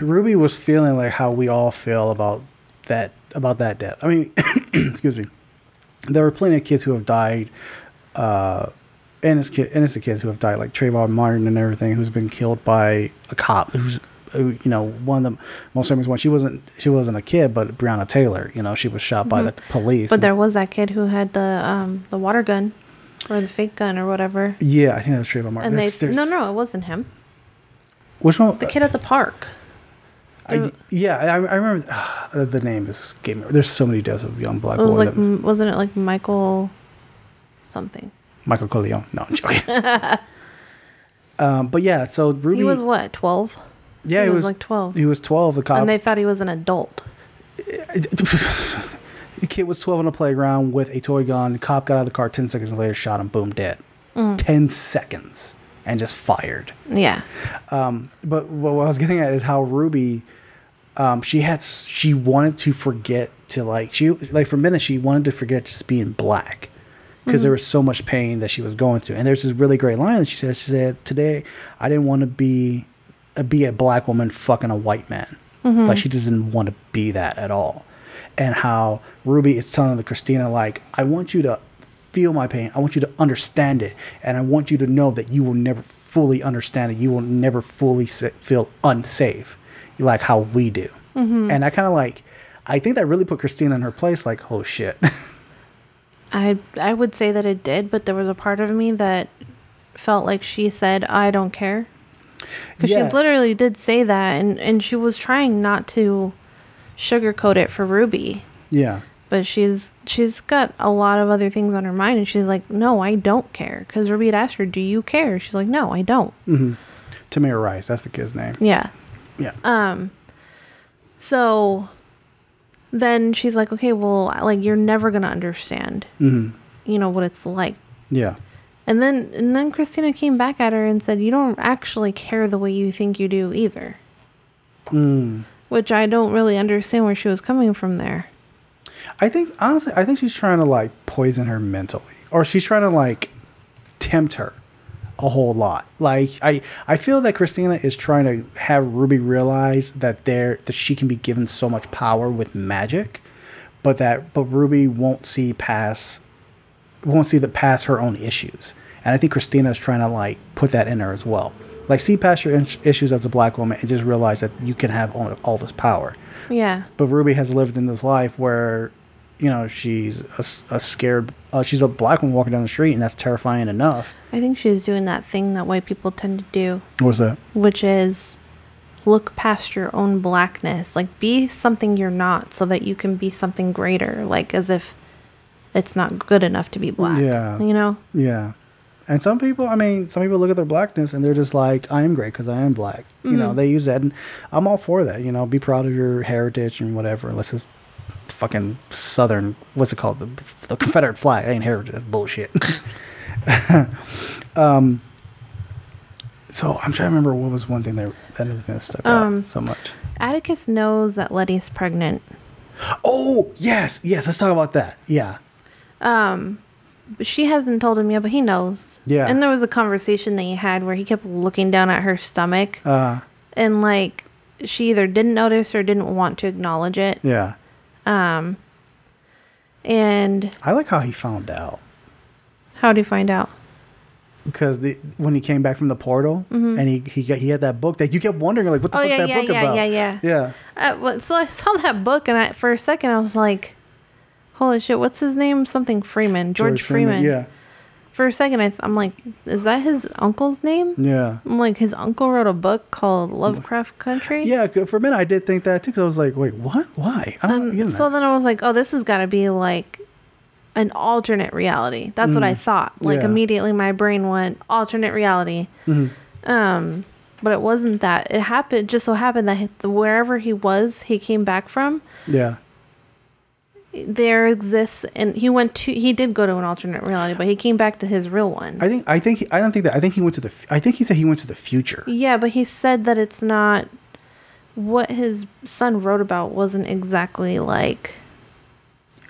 Ruby was feeling like how we all feel about that about that death. I mean, excuse me. There were plenty of kids who have died, uh, innocent, kid, innocent kids who have died, like Trayvon Martin and everything, who's been killed by a cop. Who's, who, you know, one of the most famous ones. She wasn't she wasn't a kid, but Breonna Taylor. You know, she was shot by Mhm. the police. but there was that kid who had the um the water gun or the fake gun or whatever yeah, I think that was Trayvon Martin. and There's- they there's- no no it wasn't him Which one? the kid at the park I, yeah, I, I remember uh, the name is escaping me. There's so many deaths of young black it was boys. like m- wasn't it like michael something Michael Corleone. No, I'm joking. um, but yeah, so Ruby. he was what 12 yeah, he was was like 12 He was 12. The cop. and they thought he was an adult the kid was 12 on the playground with a toy gun. The cop got out of the car 10 seconds later, shot him, boom, dead. Mm. 10 seconds and just fired. yeah Um, but what I was getting at is how Ruby, um, she had she wanted to forget to like she like for a minute, she wanted to forget just being black because there Mhm. was so much pain that she was going through. And there's this really great line that she said. She said, "Today I didn't want to be uh, be a black woman fucking a white man. Mhm. Like she just didn't want to be that at all." And how Ruby is telling the Christina like, "I want you to." Feel my pain. I want you to understand it, and I want you to know that you will never fully understand it. You will never fully feel unsafe, like how we do. Mhm. And I kind of like, I think that really put Christina in her place. Like, oh shit, i i would say that it did but there was a part of me that felt like she said i don't care Because Yeah. she literally did say that, and, and she was trying not to sugarcoat it for Ruby. Yeah. But she's she's got a lot of other things on her mind, and she's like, "No, I don't care." Because Ruby had asked her, "Do you care?" She's like, "No, I don't." Mm-hmm. Tamir Rice, that's the kid's name. Yeah. Yeah. Um. So then she's like, "Okay, well, like you're never gonna understand, Mhm. you know, what it's like." Yeah. And then and then Christina came back at her and said, "You don't actually care the way you think you do either." Mm. Which I don't really understand where she was coming from there. I think honestly, I think she's trying to like poison her mentally, or she's trying to like tempt her a whole lot. Like I, I feel that Christina is trying to have Ruby realize that there that she can be given so much power with magic, but that but Ruby won't see past won't see the past her own issues, and I think Christina is trying to like put that in her as well. Like see past your in- issues as a black woman and just realize that you can have all, all this power. Yeah. But Ruby has lived in this life where, you know, she's a scared, uh, she's a black woman walking down the street, and that's terrifying enough. I think she's doing that thing that white people tend to do, What's that? which is look past your own blackness. Like be something you're not so that you can be something greater. Like as if it's not good enough to be black. Yeah. You know? Yeah. And some people, I mean, some people look at their blackness and they're just like, I am great because I am black. You know, Mhm. they use that. And I'm all for that. You know, be proud of your heritage and whatever. Unless it's fucking Southern, what's it called? The, the Confederate flag. Ain't heritage. That's bullshit. um, so I'm trying to remember what was one thing that, that, that stuck Um, out so much. Atticus knows that Leti's pregnant. Oh, yes. Yes. Let's talk about that. Yeah. Um, she hasn't told him yet, but he knows. Yeah. And there was a conversation that he had where he kept looking down at her stomach, Uh, and like she either didn't notice or didn't want to acknowledge it. yeah. Um, and I like how he found out. how do you find out? because the when he came back from the portal Mhm. and he he got, he had that book that you kept wondering like what the Oh, fuck's yeah, that yeah, book yeah, about? yeah, yeah. yeah. Uh, well, so I saw that book, and I, for a second I was like, "Holy shit! What's his name? Something Freeman, George, Freeman." Yeah, For a second, I th- I'm like, "Is that his uncle's name?" yeah, I'm like, his uncle wrote a book called Lovecraft Country. Yeah, For a minute, I did think that too. Because I was like, wait, what? Why? I don't Um, So that. then I was like, "Oh, this has got to be like an alternate reality." That's what I Mm, thought. Like yeah. immediately, my brain went alternate reality. Mhm. Um, but it wasn't that. It happened. Just so happened that he, wherever he was, he came back from. Yeah, there exists and he went to he did go to an alternate reality but he came back to his real one. I think I think I don't think that I think he went to the i think he said he went to the future. yeah but he said that it's not what his son wrote about wasn't exactly like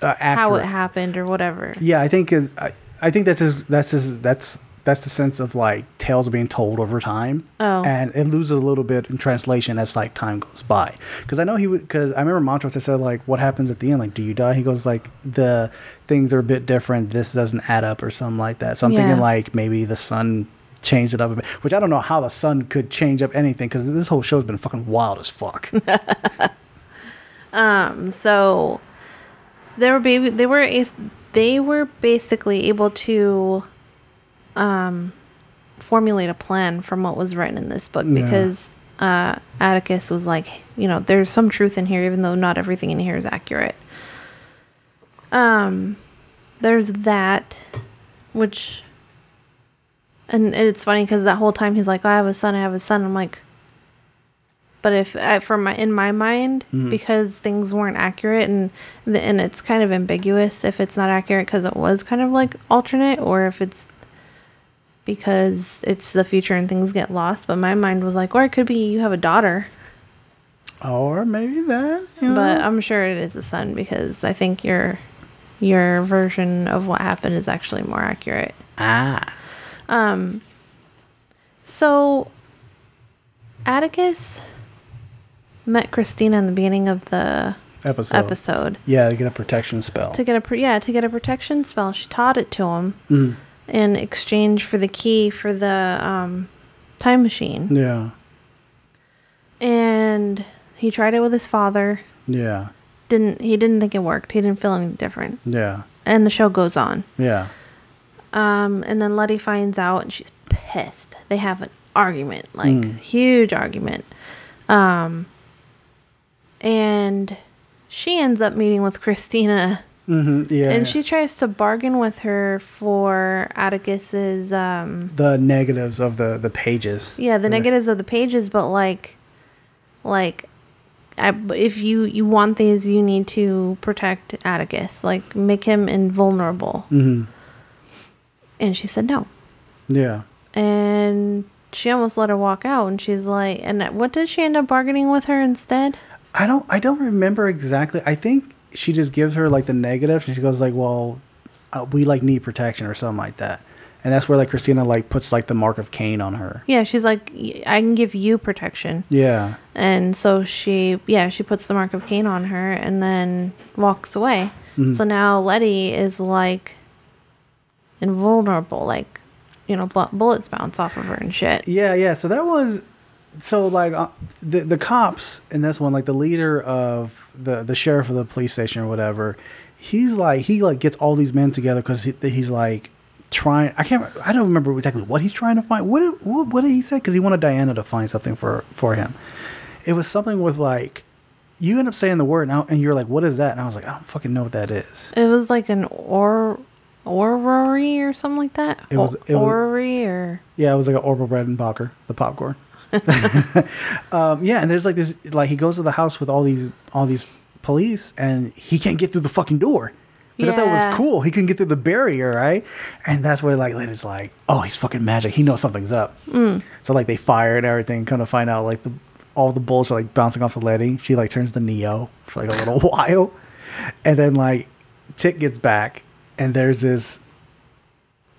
Uh, how it happened or whatever. Yeah, I think is I, I think that's his that's his that's that's the sense of like tales being told over time. Oh. And it loses a little bit in translation as like time goes by. Because I know he would because I remember Montrose said like what happens at the end like do you die? He goes like the things are a bit different. This doesn't add up or something like that. So I'm Yeah. thinking like maybe the son changed it up a bit, which I don't know how the son could change up anything because this whole show's been fucking wild as fuck. um so they were baby they were they were basically able to um formulate a plan from what was written in this book Yeah. because uh Atticus was like you know there's some truth in here even though not everything in here is accurate um there's that which and it's funny because that whole time he's like, oh, I have a son, I have a son. I'm like, but if I, for my in my mind, Mhm. because things weren't accurate and the, and it's kind of ambiguous if it's not accurate because it was kind of like alternate or if it's because it's the future and things get lost. But my mind was like, or it could be you have a daughter. or maybe that. You But? I'm sure it is a son because I think your your version of what happened is actually more accurate. Ah. Um so Atticus met Christina in the beginning of the Episode. episode Yeah, to get a protection spell. to get a yeah, to get a protection spell. She taught it to him Mhm. In exchange for the key for the um time machine. Yeah. And he tried it with his father. Yeah. Didn't he didn't think it worked. He didn't feel any different. Yeah. And the show goes on. Yeah. Um, and then Leti finds out and she's pissed. They have an argument, like huge argument. Um, and she ends up meeting with Christina, hmm Yeah. and she tries to bargain with her for Atticus's um, the negatives of the the pages. yeah, the negatives of the pages, but like, like, I, if you you want these, you need to protect Atticus, like make him invulnerable. hmm And she said no, Yeah. and she almost let her walk out. And she's like, and what did she end up bargaining with her instead? I don't I don't remember exactly. I think she just gives her like the negative and she goes like, "Well, uh, we like need protection or something like that." And that's where like Christina like puts like the mark of Cain on her. Yeah, she's like, "Y- I can give you protection. Yeah. And so she, yeah, she puts the mark of Cain on her and then walks away. Mhm. So now Leti is like invulnerable, like, you know, bu- bullets bounce off of her and shit. Yeah, yeah. So that was so like uh, the the cops in this one, like the leader of the the sheriff of the police station or whatever. He's like he like gets all these men together because he, he's like trying. I can't. I don't remember exactly what he's trying to find. What did, what, what did he say? Because he wanted Diana to find something for for him. It was something with like you end up saying the word now, and you're like, "What is that?" And I was like, "I don't fucking know what that is." It was like an or orrery or something like that. It was- it orrery or Yeah, it was like an Orville bread and Redenbacher, the popcorn. um, yeah, and there's like this, like he goes to the house with all these, all these police, and he can't get through the fucking door. But I thought that was cool. He couldn't get through the barrier, right? And that's where like Lady's like, oh, he's fucking magic. He knows something's up. Mm. So like they fire and everything. Come to find out, like the all the bullets are like bouncing off of Leti. She like turns to Neo for like a little while, and then like Tic gets back, and there's this.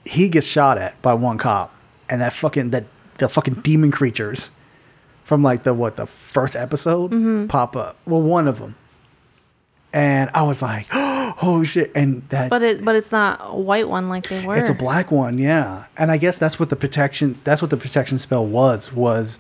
He gets shot at by one cop, and that fucking that the fucking demon creatures from like the what the first episode Mhm. pop up. Well, one of them, and I was like, oh shit! And that but it but it's not a white one like they were. it's a black one, yeah. And I guess that's what the protection that's what the protection spell was was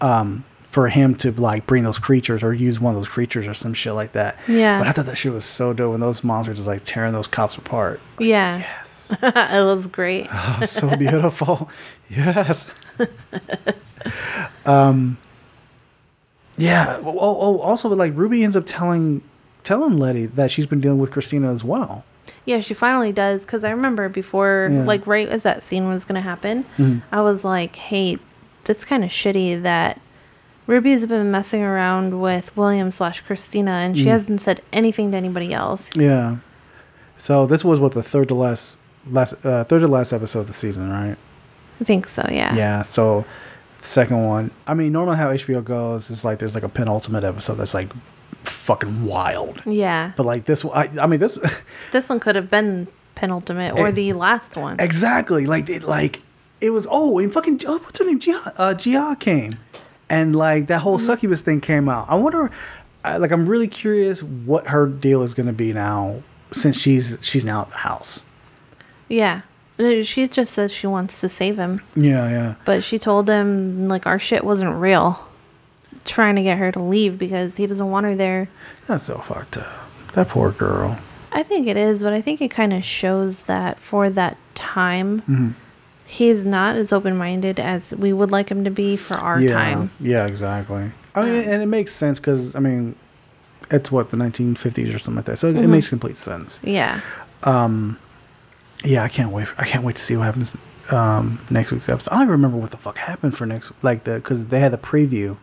um for him to like bring those creatures or use one of those creatures or some shit like that. Yeah. But I thought that shit was so dope when those monsters just like tearing those cops apart. Yeah. Yes. it was great. Oh, so beautiful. yes. um Yeah. Oh, oh, also like Ruby ends up telling telling Leti that she's been dealing with Christina as well. Yeah, she finally does. Because I remember before, Yeah. like right as that scene was gonna happen, Mhm. I was like, "Hey, that's kind of shitty that Ruby's been messing around with William slash Christina, and she Mm. hasn't said anything to anybody else." Yeah. So this was what the third to last last uh, third to last episode of the season, right? I think so. Yeah. Yeah. So the second one. I mean, normally how HBO goes is like there's like a penultimate episode that's like fucking wild. Yeah. But like this, one- I, I mean this This one could have been penultimate or Eh, the last one. exactly like it like it was. Oh, and fucking oh, what's her name? Ji-Ah, uh, Ji-Ah came, and like that whole succubus thing came out. I wonder. I, like I'm really curious what her deal is going to be now since she's she's now at the house. Yeah. She just says she wants to save him. Yeah, yeah. But she told him like our shit wasn't real. Trying to get her to leave because he doesn't want her there. That's so fucked up. That poor girl. I think it is, but I think it kind of shows that for that time, Mhm. he's not as open minded as we would like him to be for our yeah, time. Yeah, exactly. I mean, and it makes sense because I mean, it's what the 1950s or something like that, so it Mhm. makes complete sense. Yeah. Um, yeah, I can't wait. I can't wait to see what happens um next week's episode. I don't even remember what the fuck happened for next like the because they had the preview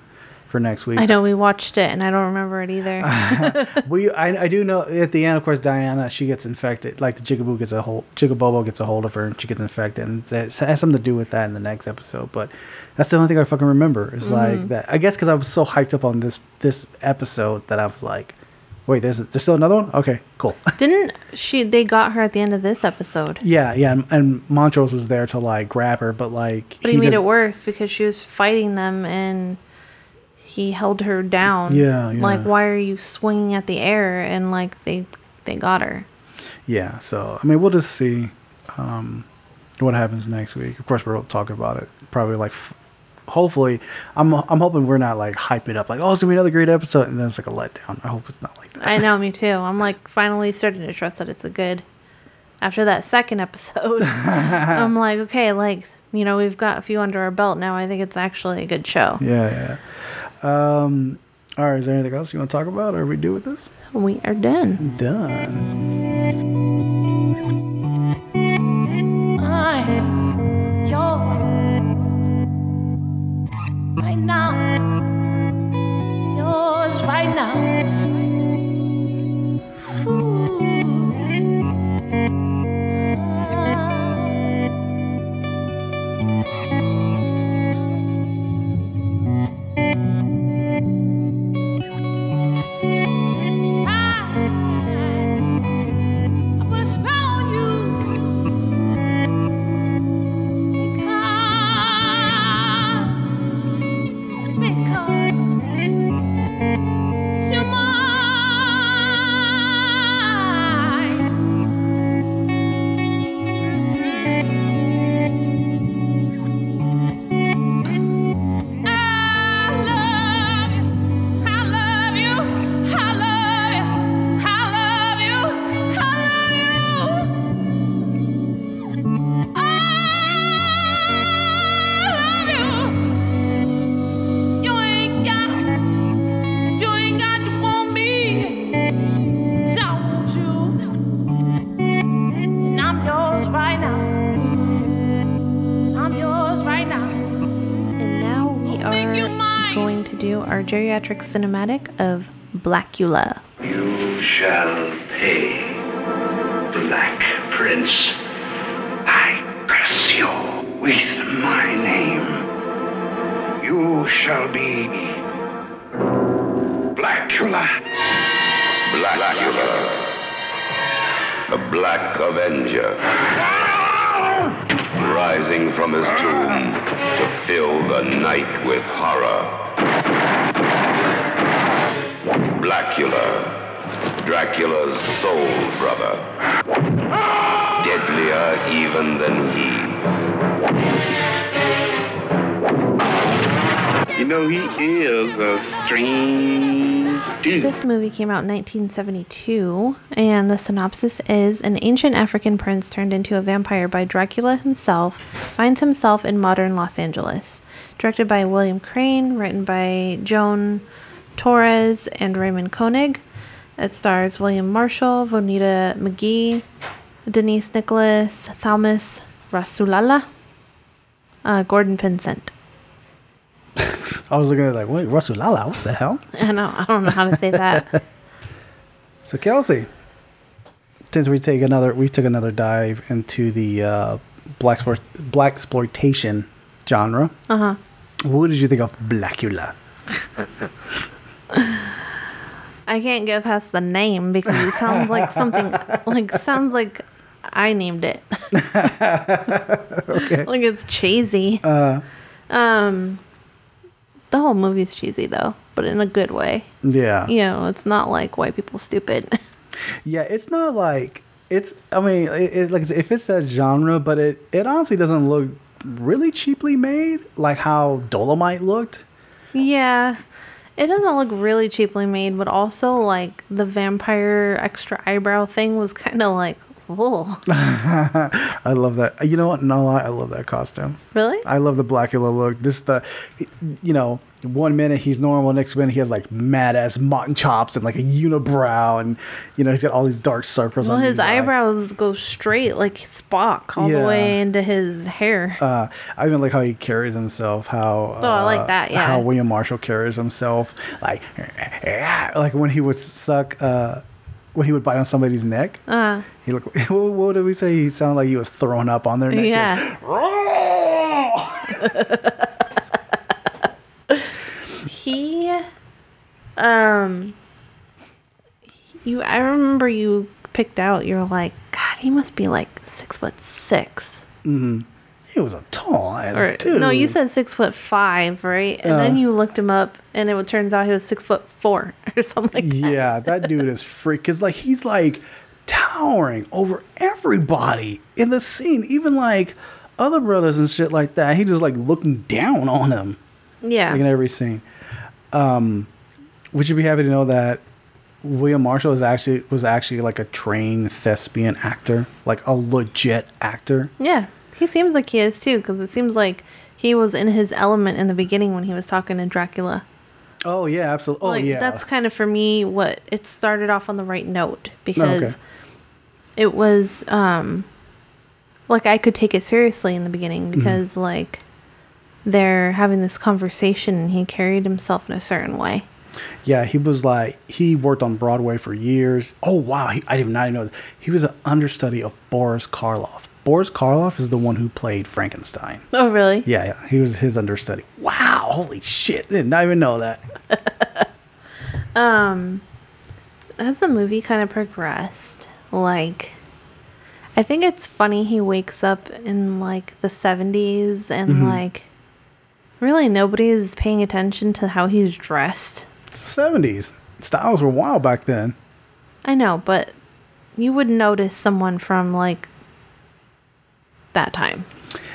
for next week. I know we watched it and I don't remember it either. we I, I do know at the end, of course, Diana she gets infected. Like the Jigaboo gets a hold, Jig-A-Bobo gets a hold of her, and she gets infected, and it has something to do with that in the next episode. But that's the only thing I fucking remember is like Mhm. that. I guess because I was so hyped up on this this episode that I was like, wait, there's there's still another one. Okay, cool. Didn't she? They got her at the end of this episode. yeah, yeah, and, and Montrose was there to like grab her, but like But he, made it worse because she was fighting them and he held her down. Yeah, yeah. Like, why are you swinging at the air? And like they they got her. Yeah, so I mean, we'll just see um, what happens next week. Of course, we'll talk about it. Probably like, f- hopefully, I'm I'm hoping we're not like hype it up like, oh, it's gonna be another great episode, and then it's like a letdown. I hope it's not like that. I know, me too. I'm like finally starting to trust that it's a good. After that second episode, I'm like, okay, like you know, we've got a few under our belt now. I think it's actually a good show. Yeah, yeah. Um, all right, is there anything else you want to talk about? or Are we do with this? We are done. Done. I'm yours right now. Yours right now. I our geriatric cinematic of Blacula. You shall pay, Black Prince. I curse you with my name. You shall be Blacula. Blacula. The Black Avenger. Rising from his tomb to fill the night with horror. Blacula. Dracula's soul brother. Deadlier even than he. You know, he is a strange dude. This movie came out in 1972, and the synopsis is An ancient African prince turned into a vampire by Dracula himself finds himself in modern Los Angeles. Directed by William Crain, written by Joan Torres and Raymond Koenig. It stars William Marshall, Vonetta McGee, Denise Nicholas, Thalmus Rasulala, uh, Gordon Pinsent. I was looking at it like, wait, Russell Lala, what the hell? I know, I don't know how to say that. So Kelsey, since we take another, we took another dive into the uh, black blaxploitation genre. Uh huh. What did you think of Blacula? I can't get past the name because it sounds like something like sounds like I named it. okay. Like it's cheesy. Uh, Um the whole movie's cheesy though, but in a good way. yeah. You know, it's not like white people stupid. Yeah, it's not like it's. I mean, it, it, like if it's that genre, but it it honestly doesn't look really cheaply made, like how Dolomite looked. yeah. It doesn't look really cheaply made, but also like the vampire extra eyebrow thing was kind of like, whoa. I love that. You know what? No lie, I love that costume. Really? I love the Blacula look. This the, you know, one minute he's normal, next minute he has like mad ass mutton chops and like a unibrow, and you know he's got all these dark circles Well, on his eye. eyebrows go straight like Spock all Yeah. the way into his hair. Uh, I even like how he carries himself. How Oh, I like uh, that, yeah. How William Marshall carries himself, like like when he would suck, uh, when he would bite on somebody's neck. Uh, He looked. What, what did we say? He sounded like he was throwing up on their neck. yeah. Just, he um you i remember you picked out you're like god he must be like six foot six hmm He was a tall ass or dude. no you said six foot five right and then Uh. you looked him up and it turns out he was six foot four or something like yeah, that dude is freak. Cause like he's like towering over everybody in the scene, even like other brothers and shit like that. He just like looking down on him. Yeah. like in every scene. Um, would you be happy to know that William Marshall is actually was actually like a trained thespian actor, like a legit actor? yeah he seems like he is too, because it seems like he was in his element in the beginning when he was talking to Dracula. Oh yeah, absolutely. Oh like yeah. that's kind of for me what it started off on the right note Oh, because it was um like I could take it seriously in the beginning Mm-hmm. because like they're having this conversation and he carried himself in a certain way. Yeah, he was like he worked on Broadway for years. Oh wow, he, I did not even know. That. He was an understudy of Boris Karloff. Boris Karloff is the one who played Frankenstein. Oh really? Yeah, yeah, he was his understudy. Wow, holy shit! Did not even know that. Um as the movie kind of progressed, like I think it's funny he wakes up in like the 70s and Mhm. like really nobody is paying attention to how he's dressed. It's the seventies. Styles were wild back then. I know, but you would notice someone from like that time.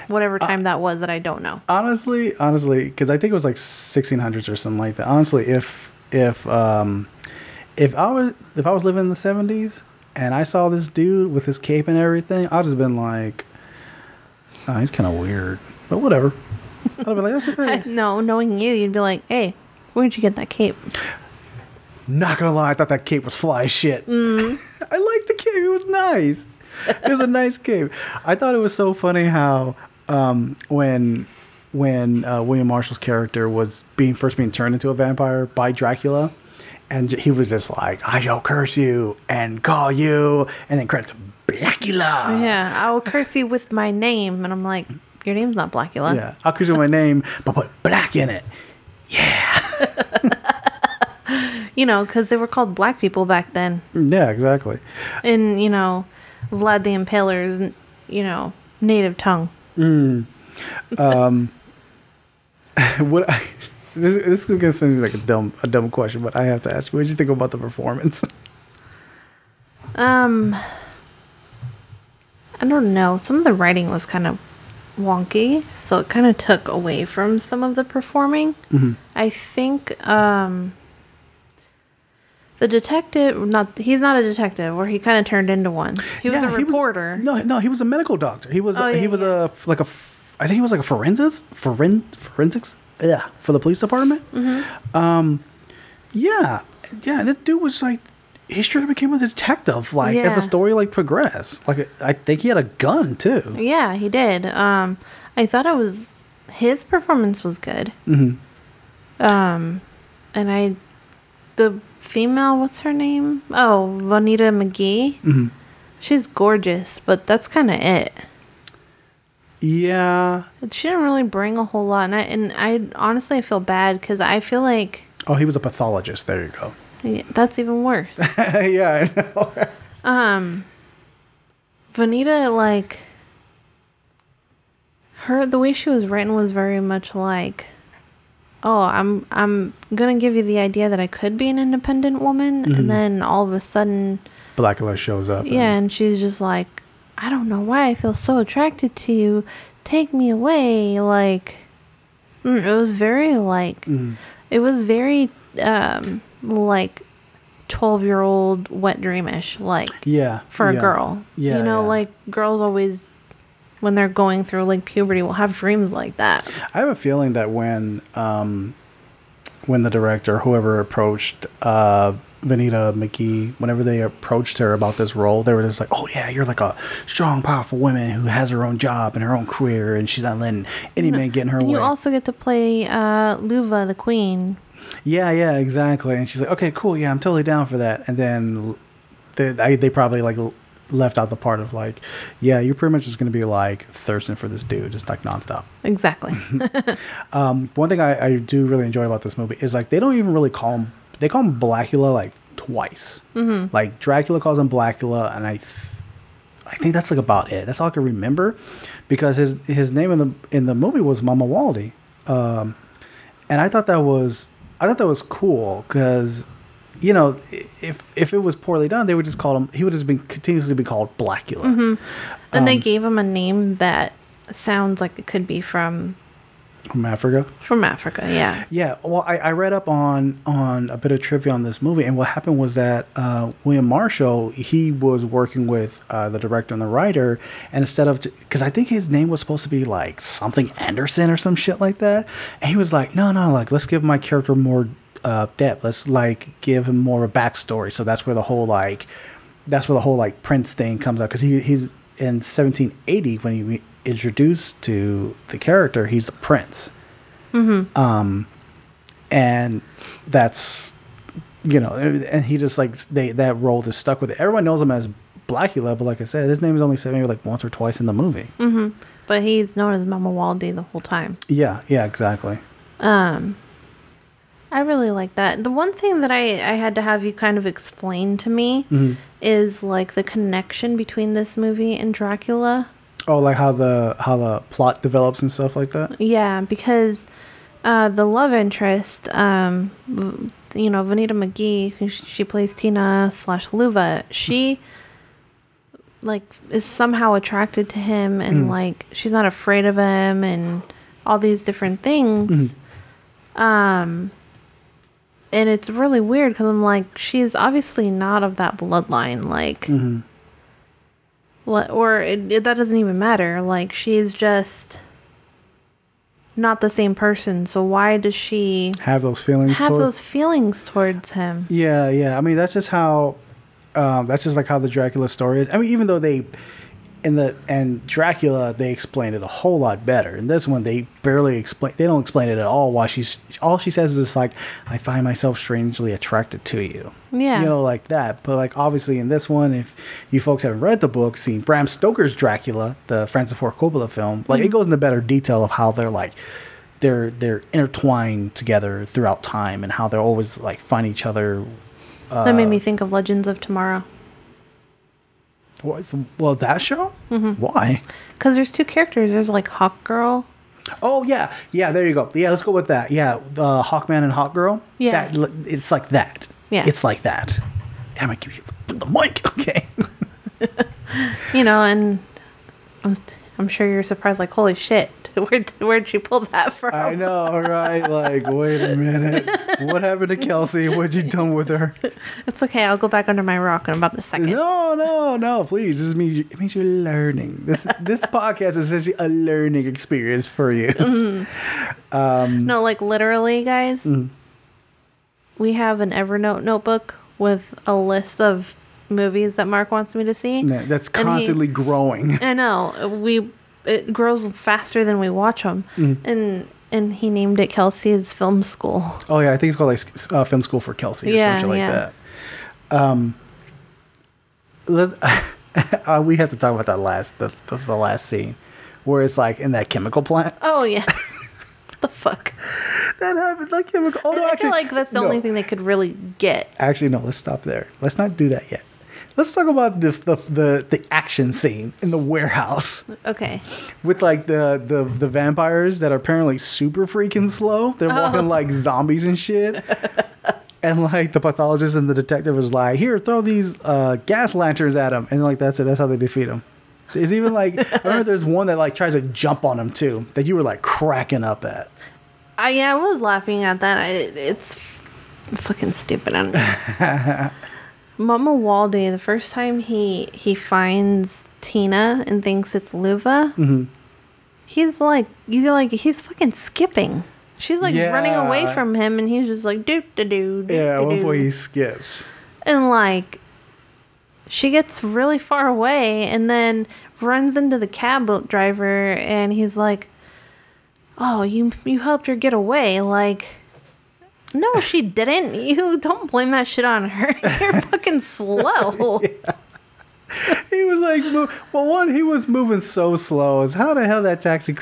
Whatever time that was that I don't know. Honestly, honestly, because I think it was like 1600s or something like that. Honestly, if if um if I was if I was living in the 70s and I saw this dude with his cape and everything, I'd just been like, oh, he's kind of weird, but whatever. I'd be like, that's I, no, knowing you, you'd be like, "Hey, where'd you get that cape?" Not gonna lie, I thought that cape was fly shit. Mm. I liked the cape. It was nice. It was a nice cape. I thought it was so funny how um, when when uh, William Marshall's character was being first being turned into a vampire by Dracula, and he was just like, "I shall curse you and call you," and then credits Blacula. yeah, I will curse you with my name, and I'm like, "Your name's not Blacula." Yeah, I'll curse you with my name, but put black in it. Yeah. you know, because they were called black people back then, Yeah, exactly. And you know, Vlad the Impaler's, you know, native tongue. Mm. Um, what I, this, this is gonna sound like a dumb a dumb question, but I have to ask you: What did you think about the performance? Um, I don't know. Some of the writing was kind of wonky, so it kind of took away from some of the performing. Mhm. I think um the detective not he's not a detective or he kind of turned into one. He was Yeah, a he was- reporter. no, no, he was a medical doctor. He was Oh, he yeah, was a like a i think he was like a forensics foren, forensics yeah for the police department. Mhm. Um, yeah, yeah. This dude was like he straight up became a detective. Like as the story like progressed, like I think he had a gun too. Yeah, he did. Um I thought it was his performance was good. hmm Um and I the female what's her name? Oh, Vonetta McGee. hmm She's gorgeous, but that's kind of it. Yeah. She didn't really bring a whole lot, and I, and I honestly feel bad because I feel like Oh, he was a pathologist. There you go. yeah, that's even worse. yeah, I know. um, Vonetta like her the way she was written was very much like, oh, I'm I'm gonna give you the idea that I could be an independent woman, Mhm. and then all of a sudden, Blacula shows up. yeah, and she's just like, I don't know why I feel so attracted to you. Take me away, like. mm, It was very like Mhm. it was very um like 12 year old wet dreamish like Yeah, for a yeah. girl Yeah, you know yeah. like girls always when they're going through like puberty will have dreams like that I have a feeling that when um, when the director, whoever approached uh, Vonetta McGee, whenever they approached her about this role, they were just like, "Oh yeah, you're like a strong, powerful woman who has her own job and her own career, and she's not letting any man get in her and way." you also get to play uh luva the queen yeah, yeah, exactly. And she's like, "Okay, cool, yeah, I'm totally down for that." And then they I, they probably like left out the part of like, "Yeah, you're pretty much just gonna be like thirsting for this dude, just like nonstop." exactly Um, one thing I, I do really enjoy about this movie is like they don't even really call him. They call him Blacula like twice. Mhm. Like Dracula calls him Blacula, and I, th- I think that's like about it. That's all I can remember, because his his name in the in the movie was Mamuwalde, um, and I thought that was I thought that was cool because. You know, if if it was poorly done, they would just call him. He would just be continuously be called Blacula. hmm and they Um, gave him a name that sounds like it could be from from Africa. From Africa, yeah. Yeah, well, I, I read up on on a bit of trivia on this movie, and what happened was that uh, William Marshall he was working with uh, the director and the writer, and instead of because I think his name was supposed to be like something Anderson or some shit like that, and he was like, no, no, like let's give my character more uh, depth. Let's like give him more of a backstory. So that's where the whole like that's where the whole like Prince thing comes out because he he's in 1780 when he re- introduced to the character, he's a prince Mm-hmm. um, and that's you know, and he just like they that role just stuck with it. Everyone knows him as Blacula, but like I said, his name is only said maybe like once or twice in the movie. hmm But he's known as Mamuwalde the whole time. Yeah, yeah, exactly. Um, I really like that. The one thing that I, I had to have you kind of explain to me Mhm. is like the connection between this movie and Dracula. Oh, like how the how the plot develops and stuff like that. Yeah, because uh, the love interest, um, you know, Vonetta McGee, who she plays Tina slash Luva, she like is somehow attracted to him, and Mm. like she's not afraid of him, and all these different things. Um, and it's really weird because I'm like, she's obviously not of that bloodline, like. Mhm. Or it, it- that doesn't even matter. Like she's just not the same person. So why does she Have those feelings. have toward- those feelings towards him? Yeah, yeah. I mean, that's just how. Um, that's just like how the Dracula story is. I mean, even though they in the and Dracula they explain it a whole lot better. In this one, they barely explain. They don't explain it at all. Why she's all she says is like, "I find myself strangely attracted to you." Yeah. you know, like that. But like obviously in this one, if you folks haven't read the book, seen Bram Stoker's Dracula, the Francis Ford Coppola film, like it Mhm. goes into better detail of how they're like they're they're intertwined together throughout time and how they're always like find each other. Uh, that made me think of Legends of Tomorrow. What, well, that show? Mhm. Why? Because there's two characters. There's like Hawk Girl. Oh yeah, yeah. There you go. Yeah, let's go with that. Yeah, the Hawkman and Hawk Girl. Yeah. that, it's like that. Yeah. it's like that. Damn, it! give you the mic. Okay. You know, and I'm I'm sure you're surprised. Like, holy shit, where'd where'd she pull that from? I know, right? Like, wait a minute. What happened to Kelsey? What'd you done with her? It's okay. I'll go back under my rock in about a second. No, no, no. Please, this means it means you're learning. This this podcast is essentially a learning experience for you. Mhm. Um, No, like literally, guys. Mm. We have an Evernote notebook with a list of movies that Mark wants me to see. yeah, that's And he- constantly growing. I know we it grows faster than we watch them, Mm. and and he named it Kelsey's Film School. Oh yeah, I think it's called like uh, film school for Kelsey or Yeah, something like yeah. that. Um, let's, uh, we have to talk about that last the, the the last scene where it's like in that chemical plant. Oh yeah, the fuck? That happened like chemical. Oh no, I actually, feel like that's the no. only thing they could really get. Actually, no. Let's stop there. Let's not do that yet. Let's talk about the the the, the action scene in the warehouse Okay. with like the, the the vampires that are apparently super freaking slow. They're walking Oh. like zombies and shit. And like the pathologist and the detective was like, "Here, throw these uh, gas lanterns at him," and like that's it. That's how they defeat him. There's even like I remember there's one that like tries to jump on him too that you were like cracking up at. I yeah, I was laughing at that. I, it's f- fucking stupid. I don't know. Mamuwalde, the first time he he finds Tina and thinks it's Luva, hmm he's like he's like he's fucking skipping. She's like running away from him, and he's just like doo doo doo. Yeah, at one point he skips. and like she gets really far away, and then runs into the cab driver, and he's like, "Oh, you you helped her get away." Like, no, she didn't. You don't blame that shit on her. You're fucking slow. He was like, well, one, he was moving so slow. Is how the hell that taxi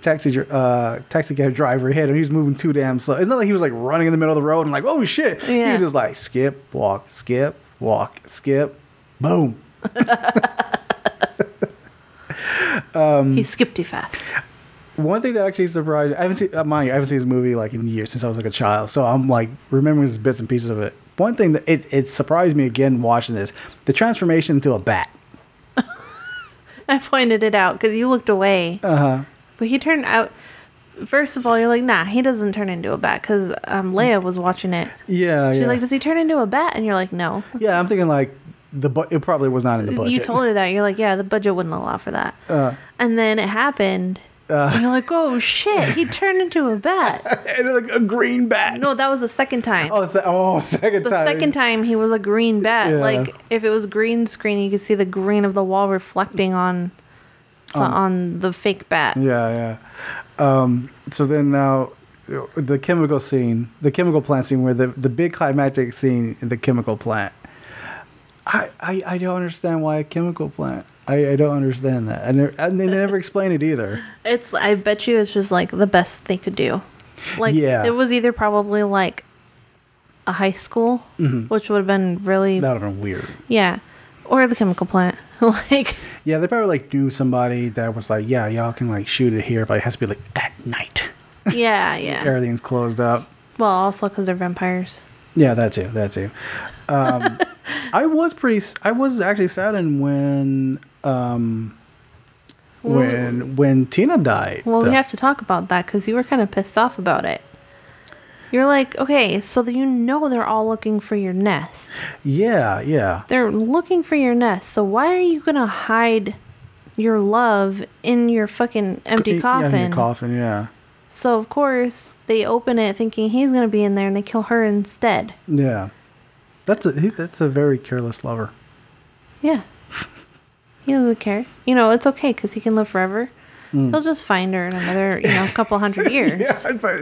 taxi uh, taxi cab driver hit him? He was moving too damn slow. It's not like he was like running in the middle of the road and like, oh shit. He was just like skip, walk, skip, walk, skip, boom. um, he skipped too fast. One thing that actually surprised I haven't seen uh, mind you, I haven't seen this movie like in years since I was like a child, so I'm like remembering bits and pieces of it. One thing that it, it surprised me again watching this, the transformation into a bat. I pointed it out because you looked away. Uh huh. But he turned out. First of all, you're like, nah, he doesn't turn into a bat because um, Leia was watching it. Yeah, She's yeah. like, does he turn into a bat? And you're like, no. yeah, I'm thinking like the bu- it probably was not in the budget. You told her that. You're like, yeah, the budget wouldn't allow for that. Uh, And then it happened. Uh. and you're like, oh shit, he turned into a bat. and like a green bat. No, that was the second time. Oh, it's the, oh, second the time. second time he was a green bat. Yeah. Like if it was green screen, you could see the green of the wall reflecting on so, Um, on the fake bat. Yeah, yeah. Um, so then now the chemical scene, the chemical plant scene, where the the big climactic scene in the chemical plant. I, I, I don't understand why a chemical plant. I, I don't understand that, and, they- and they never explain it either. It's I bet you it's just like the best they could do. Like Yeah. it was either probably like a high school, Mhm. which would have been really That would have been weird. yeah, or the chemical plant. like Yeah, they probably like knew somebody that was like, yeah, y'all can like shoot it here, but it has to be like at night. yeah, yeah. Everything's closed up. Well, also because they're vampires. Yeah, that too. That too. Um, I was pretty. I was actually saddened when um, when when Tina died. Well, The- we have to talk about that because you were kind of pissed off about it. You're like, okay, so you know they're all looking for your nest. yeah, yeah, They're looking for your nest. So why are you gonna hide your love in your fucking empty Yeah, coffin? in your coffin. Yeah, So of course they open it thinking he's gonna be in there, and they kill her instead. yeah. That's a that's a very careless lover. Yeah, he doesn't care. You know, it's okay because he can live forever. Mm. He'll just find her in another, you know, couple hundred years. yeah,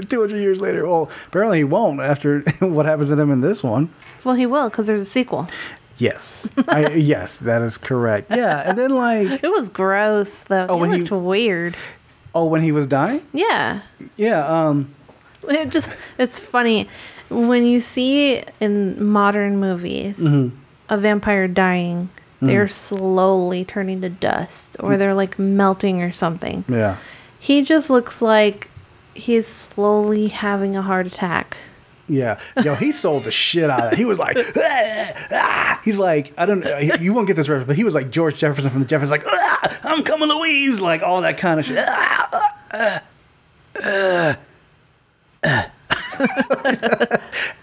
two hundred years later. Well, apparently he won't after what happens to him in this one. Well, he will because there's a sequel. Yes, I, yes, that is correct. Yeah, and then like, It was gross though. Oh, he when he- looked weird. oh, when he was dying. Yeah. Yeah, um, It just it's funny when you see in modern movies Mhm. a vampire dying, they're slowly turning to dust or they're like melting or something. yeah. He just looks like he's slowly having a heart attack. Yeah, yo, he sold the shit out of that. He was like, "Ah, ah." he's like, I don't know, you won't get this reference, but he was like George Jefferson from the Jeffersons, like, "Ah, I'm coming, Louise, like all that kind of shit. Ah, ah, ah, ah, ah."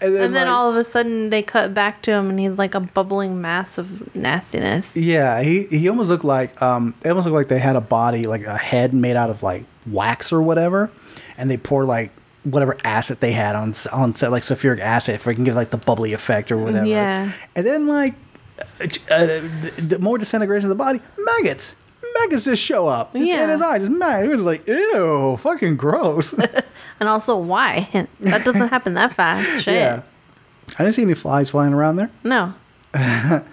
and then, And then like, all of a sudden they cut back to him and he's like a bubbling mass of nastiness. yeah, he he almost looked like, um, it almost looked like they had a body, like a head made out of like wax or whatever, and they pour like whatever acid they had on on set, like sulfuric acid, if we can get like the bubbly effect or whatever. Yeah. And then like uh, uh, the, the more disintegration of the body, maggots. Maggots just show up. It's in his eyes. It's maggots. It was like, ew, fucking gross. And also why? that doesn't happen that fast. Shit. yeah. I didn't see any flies flying around there. No.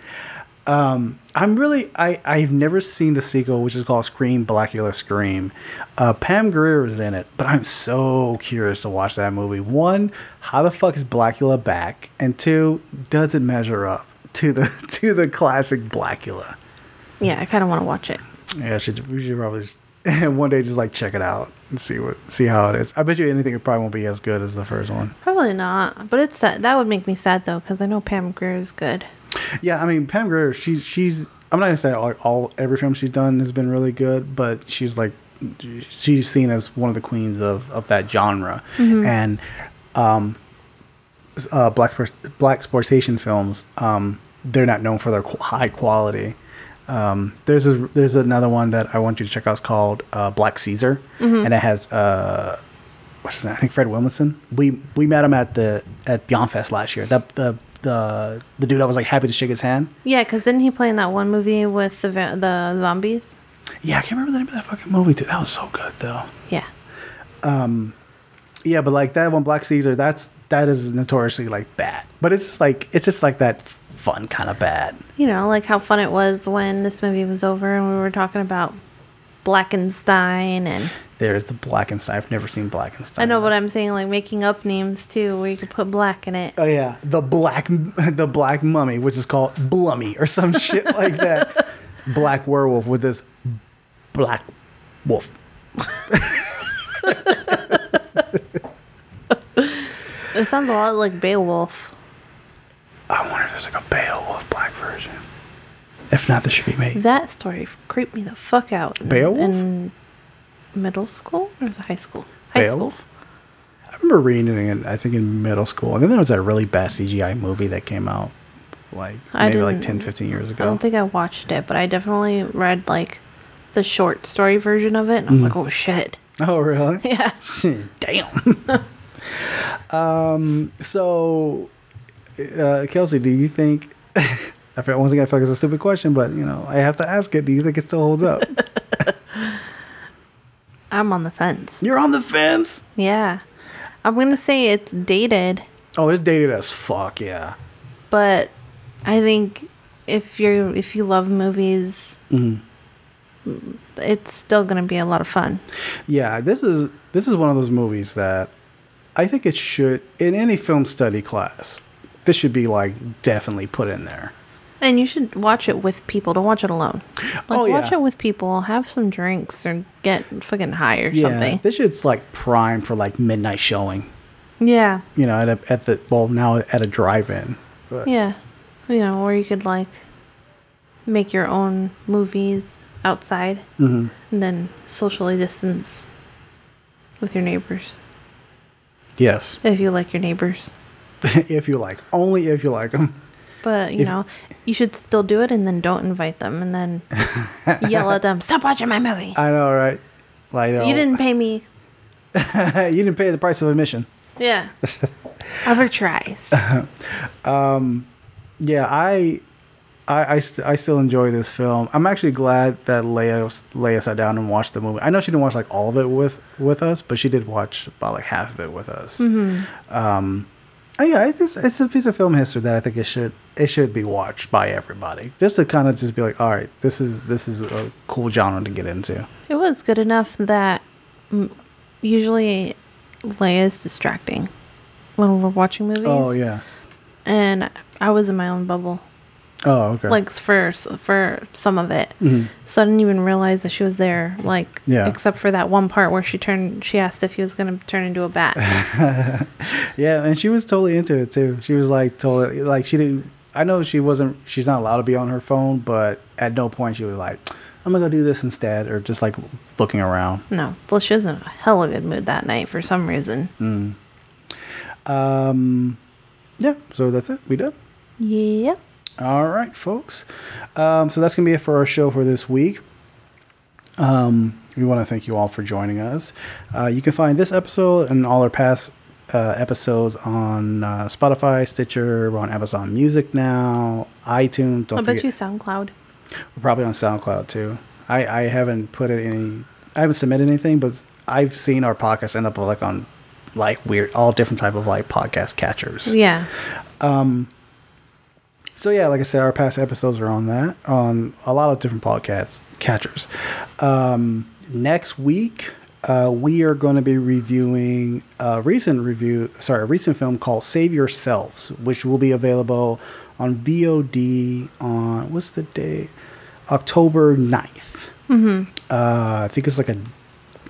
Um, I'm really I I've never seen the sequel, which is called Scream Blacula Scream. Uh, Pam Grier is in it, but I'm so curious to watch that movie. One, how the fuck is Blacula back? And two, does it measure up to the to the classic Blacula? Yeah, I kind of want to watch it. Yeah, should we should probably just, one day just like check it out and see what see how it is. I bet you anything it probably won't be as good as the first one. Probably not, but it's sad. That would make me sad though, because I know Pam Grier is good. Yeah, I mean Pam Grier, she's she's I'm not gonna say all, all every film she's done has been really good, but she's like she's seen as one of the queens of of that genre, Mhm. and um, uh, black blaxploitation films, um, they're not known for their qu- high quality. Um, there's a, there's another one that I want you to check out. It's called uh, Black Caesar, Mhm. and it has uh, what's his name? I think Fred Williamson. We we met him at the at Beyond Fest last year. The the the the dude I was like happy to shake his hand. Yeah, because didn't he play in that one movie with the the zombies? Yeah, I can't remember the name of that fucking movie too. That was so good though. Yeah. Um, yeah, but like that one, Black Caesar, that's that is notoriously like bad. But it's like it's just like that fun kind of bad. You know, like how fun it was when this movie was over and we were talking about Blackenstein and There's the Blackenstein. I've never seen Blackenstein. I know what I'm saying, like making up names too, where you could put black in it. Oh yeah, the black the black mummy, which is called Blummy or some shit like that. Black werewolf with this black wolf. It sounds a lot like Beowulf. I wonder if there's like a Beowulf black version. If not, this should be made. That story creeped me the fuck out. in- Beowulf? In middle school or was it high school? High Beowulf. I remember reading it. I think in middle school, and then there was that really bad CGI movie that came out, like I maybe like didn't- 10, 15 years ago. I don't think I watched it, but I definitely read like the short story version of it, and I was Mhm. like, oh shit. Oh, really? Yeah. Damn. um. So, uh, Kelsey, do you think? I feel once again, I feel like it's a stupid question, but you know, I have to ask it. Do you think it still holds up? I'm on the fence. You're on the fence. Yeah. I'm gonna say it's dated, Oh, it's dated as fuck. Yeah. but I think if you're if you love movies, Mhm. it's still gonna be a lot of fun. Yeah. This is this is one of those movies that I think it should in any film study class. This should be like definitely put in there. And you should watch it with people. Don't watch it alone. Like Oh, yeah. watch it with people, have some drinks or get fucking high or Yeah. something. This shit's like prime for like midnight showing. Yeah. You know, at a, at the well now at a drive-in. But Yeah. You know, or you could like make your own movies outside Mhm. and then socially distance with your neighbors. Yes. If you like your neighbors. if you like, only if you like them. But, you If- know, you should still do it and then don't invite them and then yell at them, stop watching my movie. I know, right? Like You didn't pay me. you didn't pay the price of admission. Yeah. Other tries. um, yeah, I, I, I, st- I still enjoy this film. I'm actually glad that Leia Leia sat down and watched the movie. I know she didn't watch like all of it with with us, but she did watch about like half of it with us. Mhm. Um, oh yeah, it's it's a piece of film history that I think it should it should be watched by everybody, just to kind of just be like, all right, this is this is a cool genre to get into. It was good enough that mm, usually Leia's distracting when we're watching movies. Oh yeah. And I was in my own bubble. Oh okay. Like for for some of it, Mhm. so I didn't even realize that she was there. Like, Yeah. except for that one part where she turned, she asked if he was gonna turn into a bat. yeah, and she was totally into it too. She was like totally like she didn't. I know she wasn't. She's not allowed to be on her phone, but at no point she was like, "I'm gonna go do this instead," or just like looking around. no, well, she was in a hell hella good mood that night for some reason. Mm. Um, yeah. So that's it. We done. Yeah. All right, folks. Um, so that's gonna be it for our show for this week. Um, we want to thank you all for joining us. Uh, you can find this episode and all our past uh, episodes on uh, Spotify, Stitcher, we're on Amazon Music now, iTunes. Don't I bet forget, you SoundCloud. we're probably on SoundCloud too. I, I haven't put it any. I haven't submitted anything, but I've seen our podcast end up like on like weird, all different type of like podcast catchers. Yeah. Um. So yeah, like I said, our past episodes are on that on a lot of different podcasts catchers. Um, next week, uh, we are going to be reviewing a recent review, sorry, a recent film called Save Yourselves, which will be available on VOD on what's the date? October 9th. Mm-hmm. Uh, I think it's like a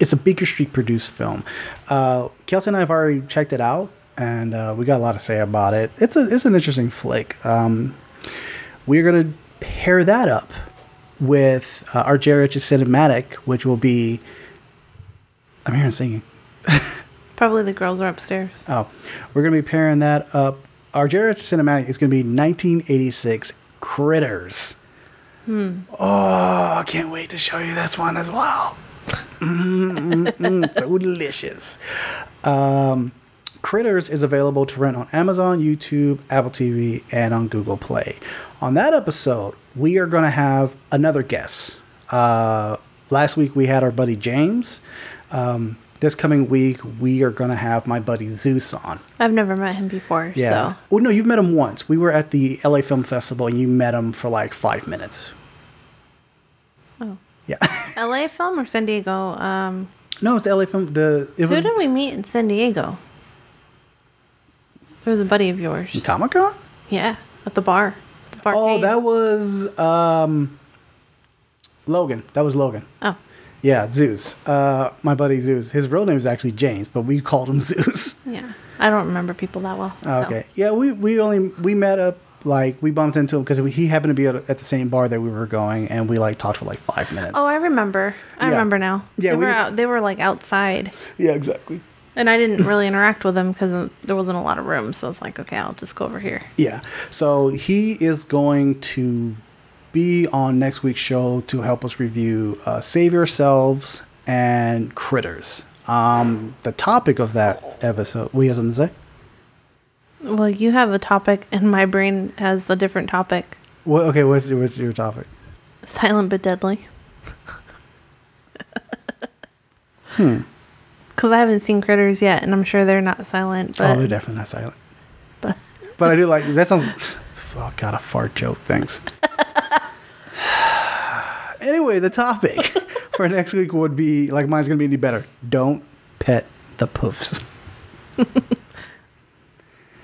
it's a Bleecker Street produced film. Uh, Kelsey and I have already checked it out, and uh, we got a lot to say about it. It's a it's an interesting flick. Um, we're gonna pair that up with uh, our Jerry cinematic, which will be. I'm hearing singing. Probably the girls are upstairs. Oh, we're gonna be pairing that up. Our Jerry cinematic is gonna be 1986 Critters. Hmm. Oh, I can't wait to show you this one as well. Mm, mm, mm, so delicious. Um, Critters is available to rent on Amazon, YouTube, Apple TV, and on Google Play. On that episode, we are going to have another guest. Uh, last week we had our buddy James. Um, this coming week we are going to have my buddy Zeus on. I've never met him before. Yeah. So. Oh no, you've met him once. We were at the LA Film Festival, and you met him for like five minutes. Oh. Yeah. LA film or San Diego? Um, No, it's LA Film. The it who was did we meet in San Diego? There was a buddy of yours. Comic Con. Yeah, at the bar. The bar Oh, that was um, Logan. That was Logan. Oh. Yeah, Zeus. Uh, my buddy Zeus. His real name is actually James, but we called him Zeus. Yeah. I don't remember people that well. Oh, Okay. Yeah, we, we only we met up Like we bumped into him because he happened to be at, at the same bar that we were going, and we like talked for like five minutes. Oh, I remember. I Yeah. remember now. Yeah, they we were out. They were like outside, Yeah, exactly. And I didn't really interact with him because there wasn't a lot of room. So I was like, okay, I'll just go over here. Yeah. So he is going to be on next week's show to help us review uh, Save Yourselves and Critters. Um, the topic of that episode. We have something to say? Well, you have a topic, and my brain has a different topic. What, okay, what's, your- what's your topic? Silent but deadly. Hmm. Because I haven't seen critters yet, and I'm sure they're not silent. Oh, but oh, they're definitely not silent. But- but I do like that sounds. Oh God, a fart joke. Thanks. anyway, the topic for next week would be like mine's gonna be any better. Don't pet the poofs.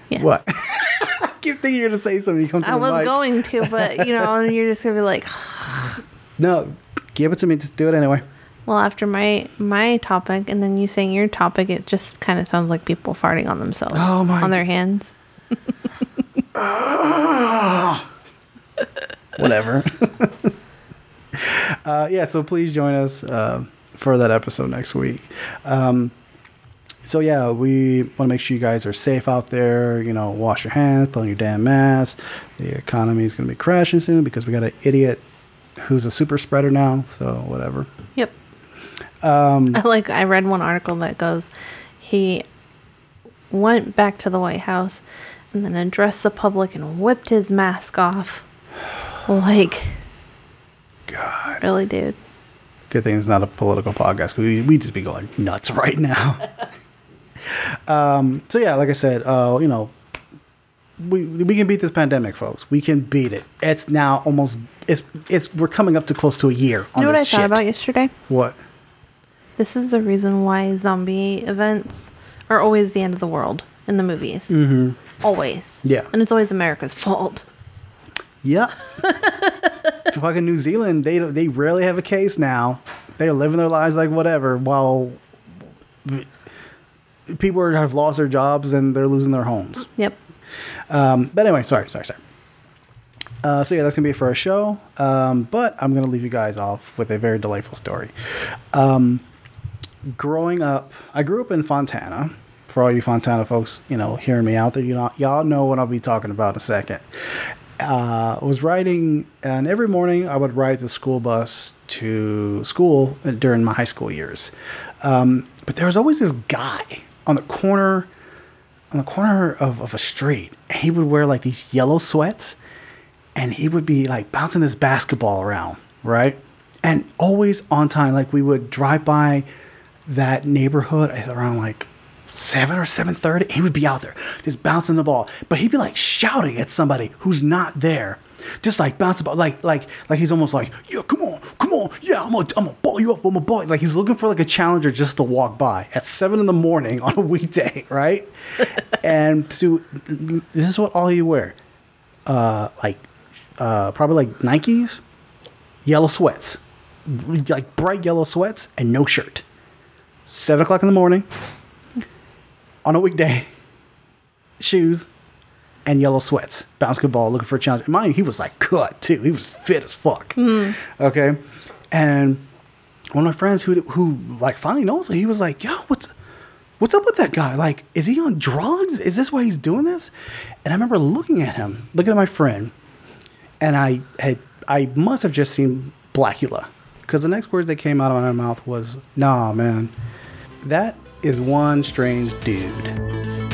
Yeah. What? I keep thinking you're gonna say something. You come to I was mic. going to, but you know, and you're just gonna be like, No, give it to me. Just do it anyway. Well, after my my topic, and then you saying your topic, it just kind of sounds like people farting on themselves, Oh my on their hands. Whatever. uh, yeah, so please join us uh, for that episode next week. Um, so yeah, we want to make sure you guys are safe out there. You know, wash your hands, put on your damn mask. The economy is going to be crashing soon because we got an idiot who's a super spreader now. So whatever. Yep. Um, I like I read one article that goes he went back to the White House and then addressed the public and whipped his mask off. Like God. Really, dude. Good thing it's not a political podcast. We we just be going nuts right now. um, so yeah, like I said, uh, you know, we we can beat this pandemic, folks. We can beat it. It's now almost it's it's we're coming up to close to a year on You know what I this thought about yesterday? What? This is the reason why zombie events are always the end of the world in the movies. Mm-hmm. Always. Yeah. And it's always America's fault. Yeah. Fucking New Zealand, they they rarely have a case now. They're living their lives like whatever, while people are- have lost their jobs and they're losing their homes. Yep. Um, but anyway, sorry, sorry, sorry. Uh, so yeah, that's gonna be it for our show. Um, but I'm gonna leave you guys off with a very delightful story. Um, growing up, I grew up in Fontana. For all you Fontana folks, you know, hearing me out there, you know, y'all know what I'll be talking about in a second. Uh, I was riding, and every morning I would ride the school bus to school during my high school years. Um, but there was always this guy on the corner on the corner of, of a street. He would wear like these yellow sweats and he would be like bouncing this basketball around, right? And always on time. Like we would drive by that neighborhood around like seven or seven thirty. He would be out there just bouncing the ball, but he'd be like shouting at somebody who's not there, just like bouncing ball, like like like he's almost like, yeah, come on, come on, yeah, I'm gonna I'm gonna ball you up, I'm gonna ball. you." Like he's looking for like a challenger just to walk by at seven in the morning on a weekday, right? and to this is what all you wear, uh, like uh, probably like Nikes, yellow sweats, like bright yellow sweats, and no shirt. Seven o'clock in the morning on a weekday, shoes and yellow sweats, basketball, looking for a challenge. Mind you, he was like cut too. He was fit as fuck. Mm-hmm. Okay, and one of my friends who who like finally knows, he was like, "Yo, what's what's up with that guy? Like, is he on drugs? Is this why he's doing this?" And I remember looking at him, looking at my friend, and I had I must have just seen Blacula because the next words that came out of my mouth was, "Nah, man, that is one strange dude."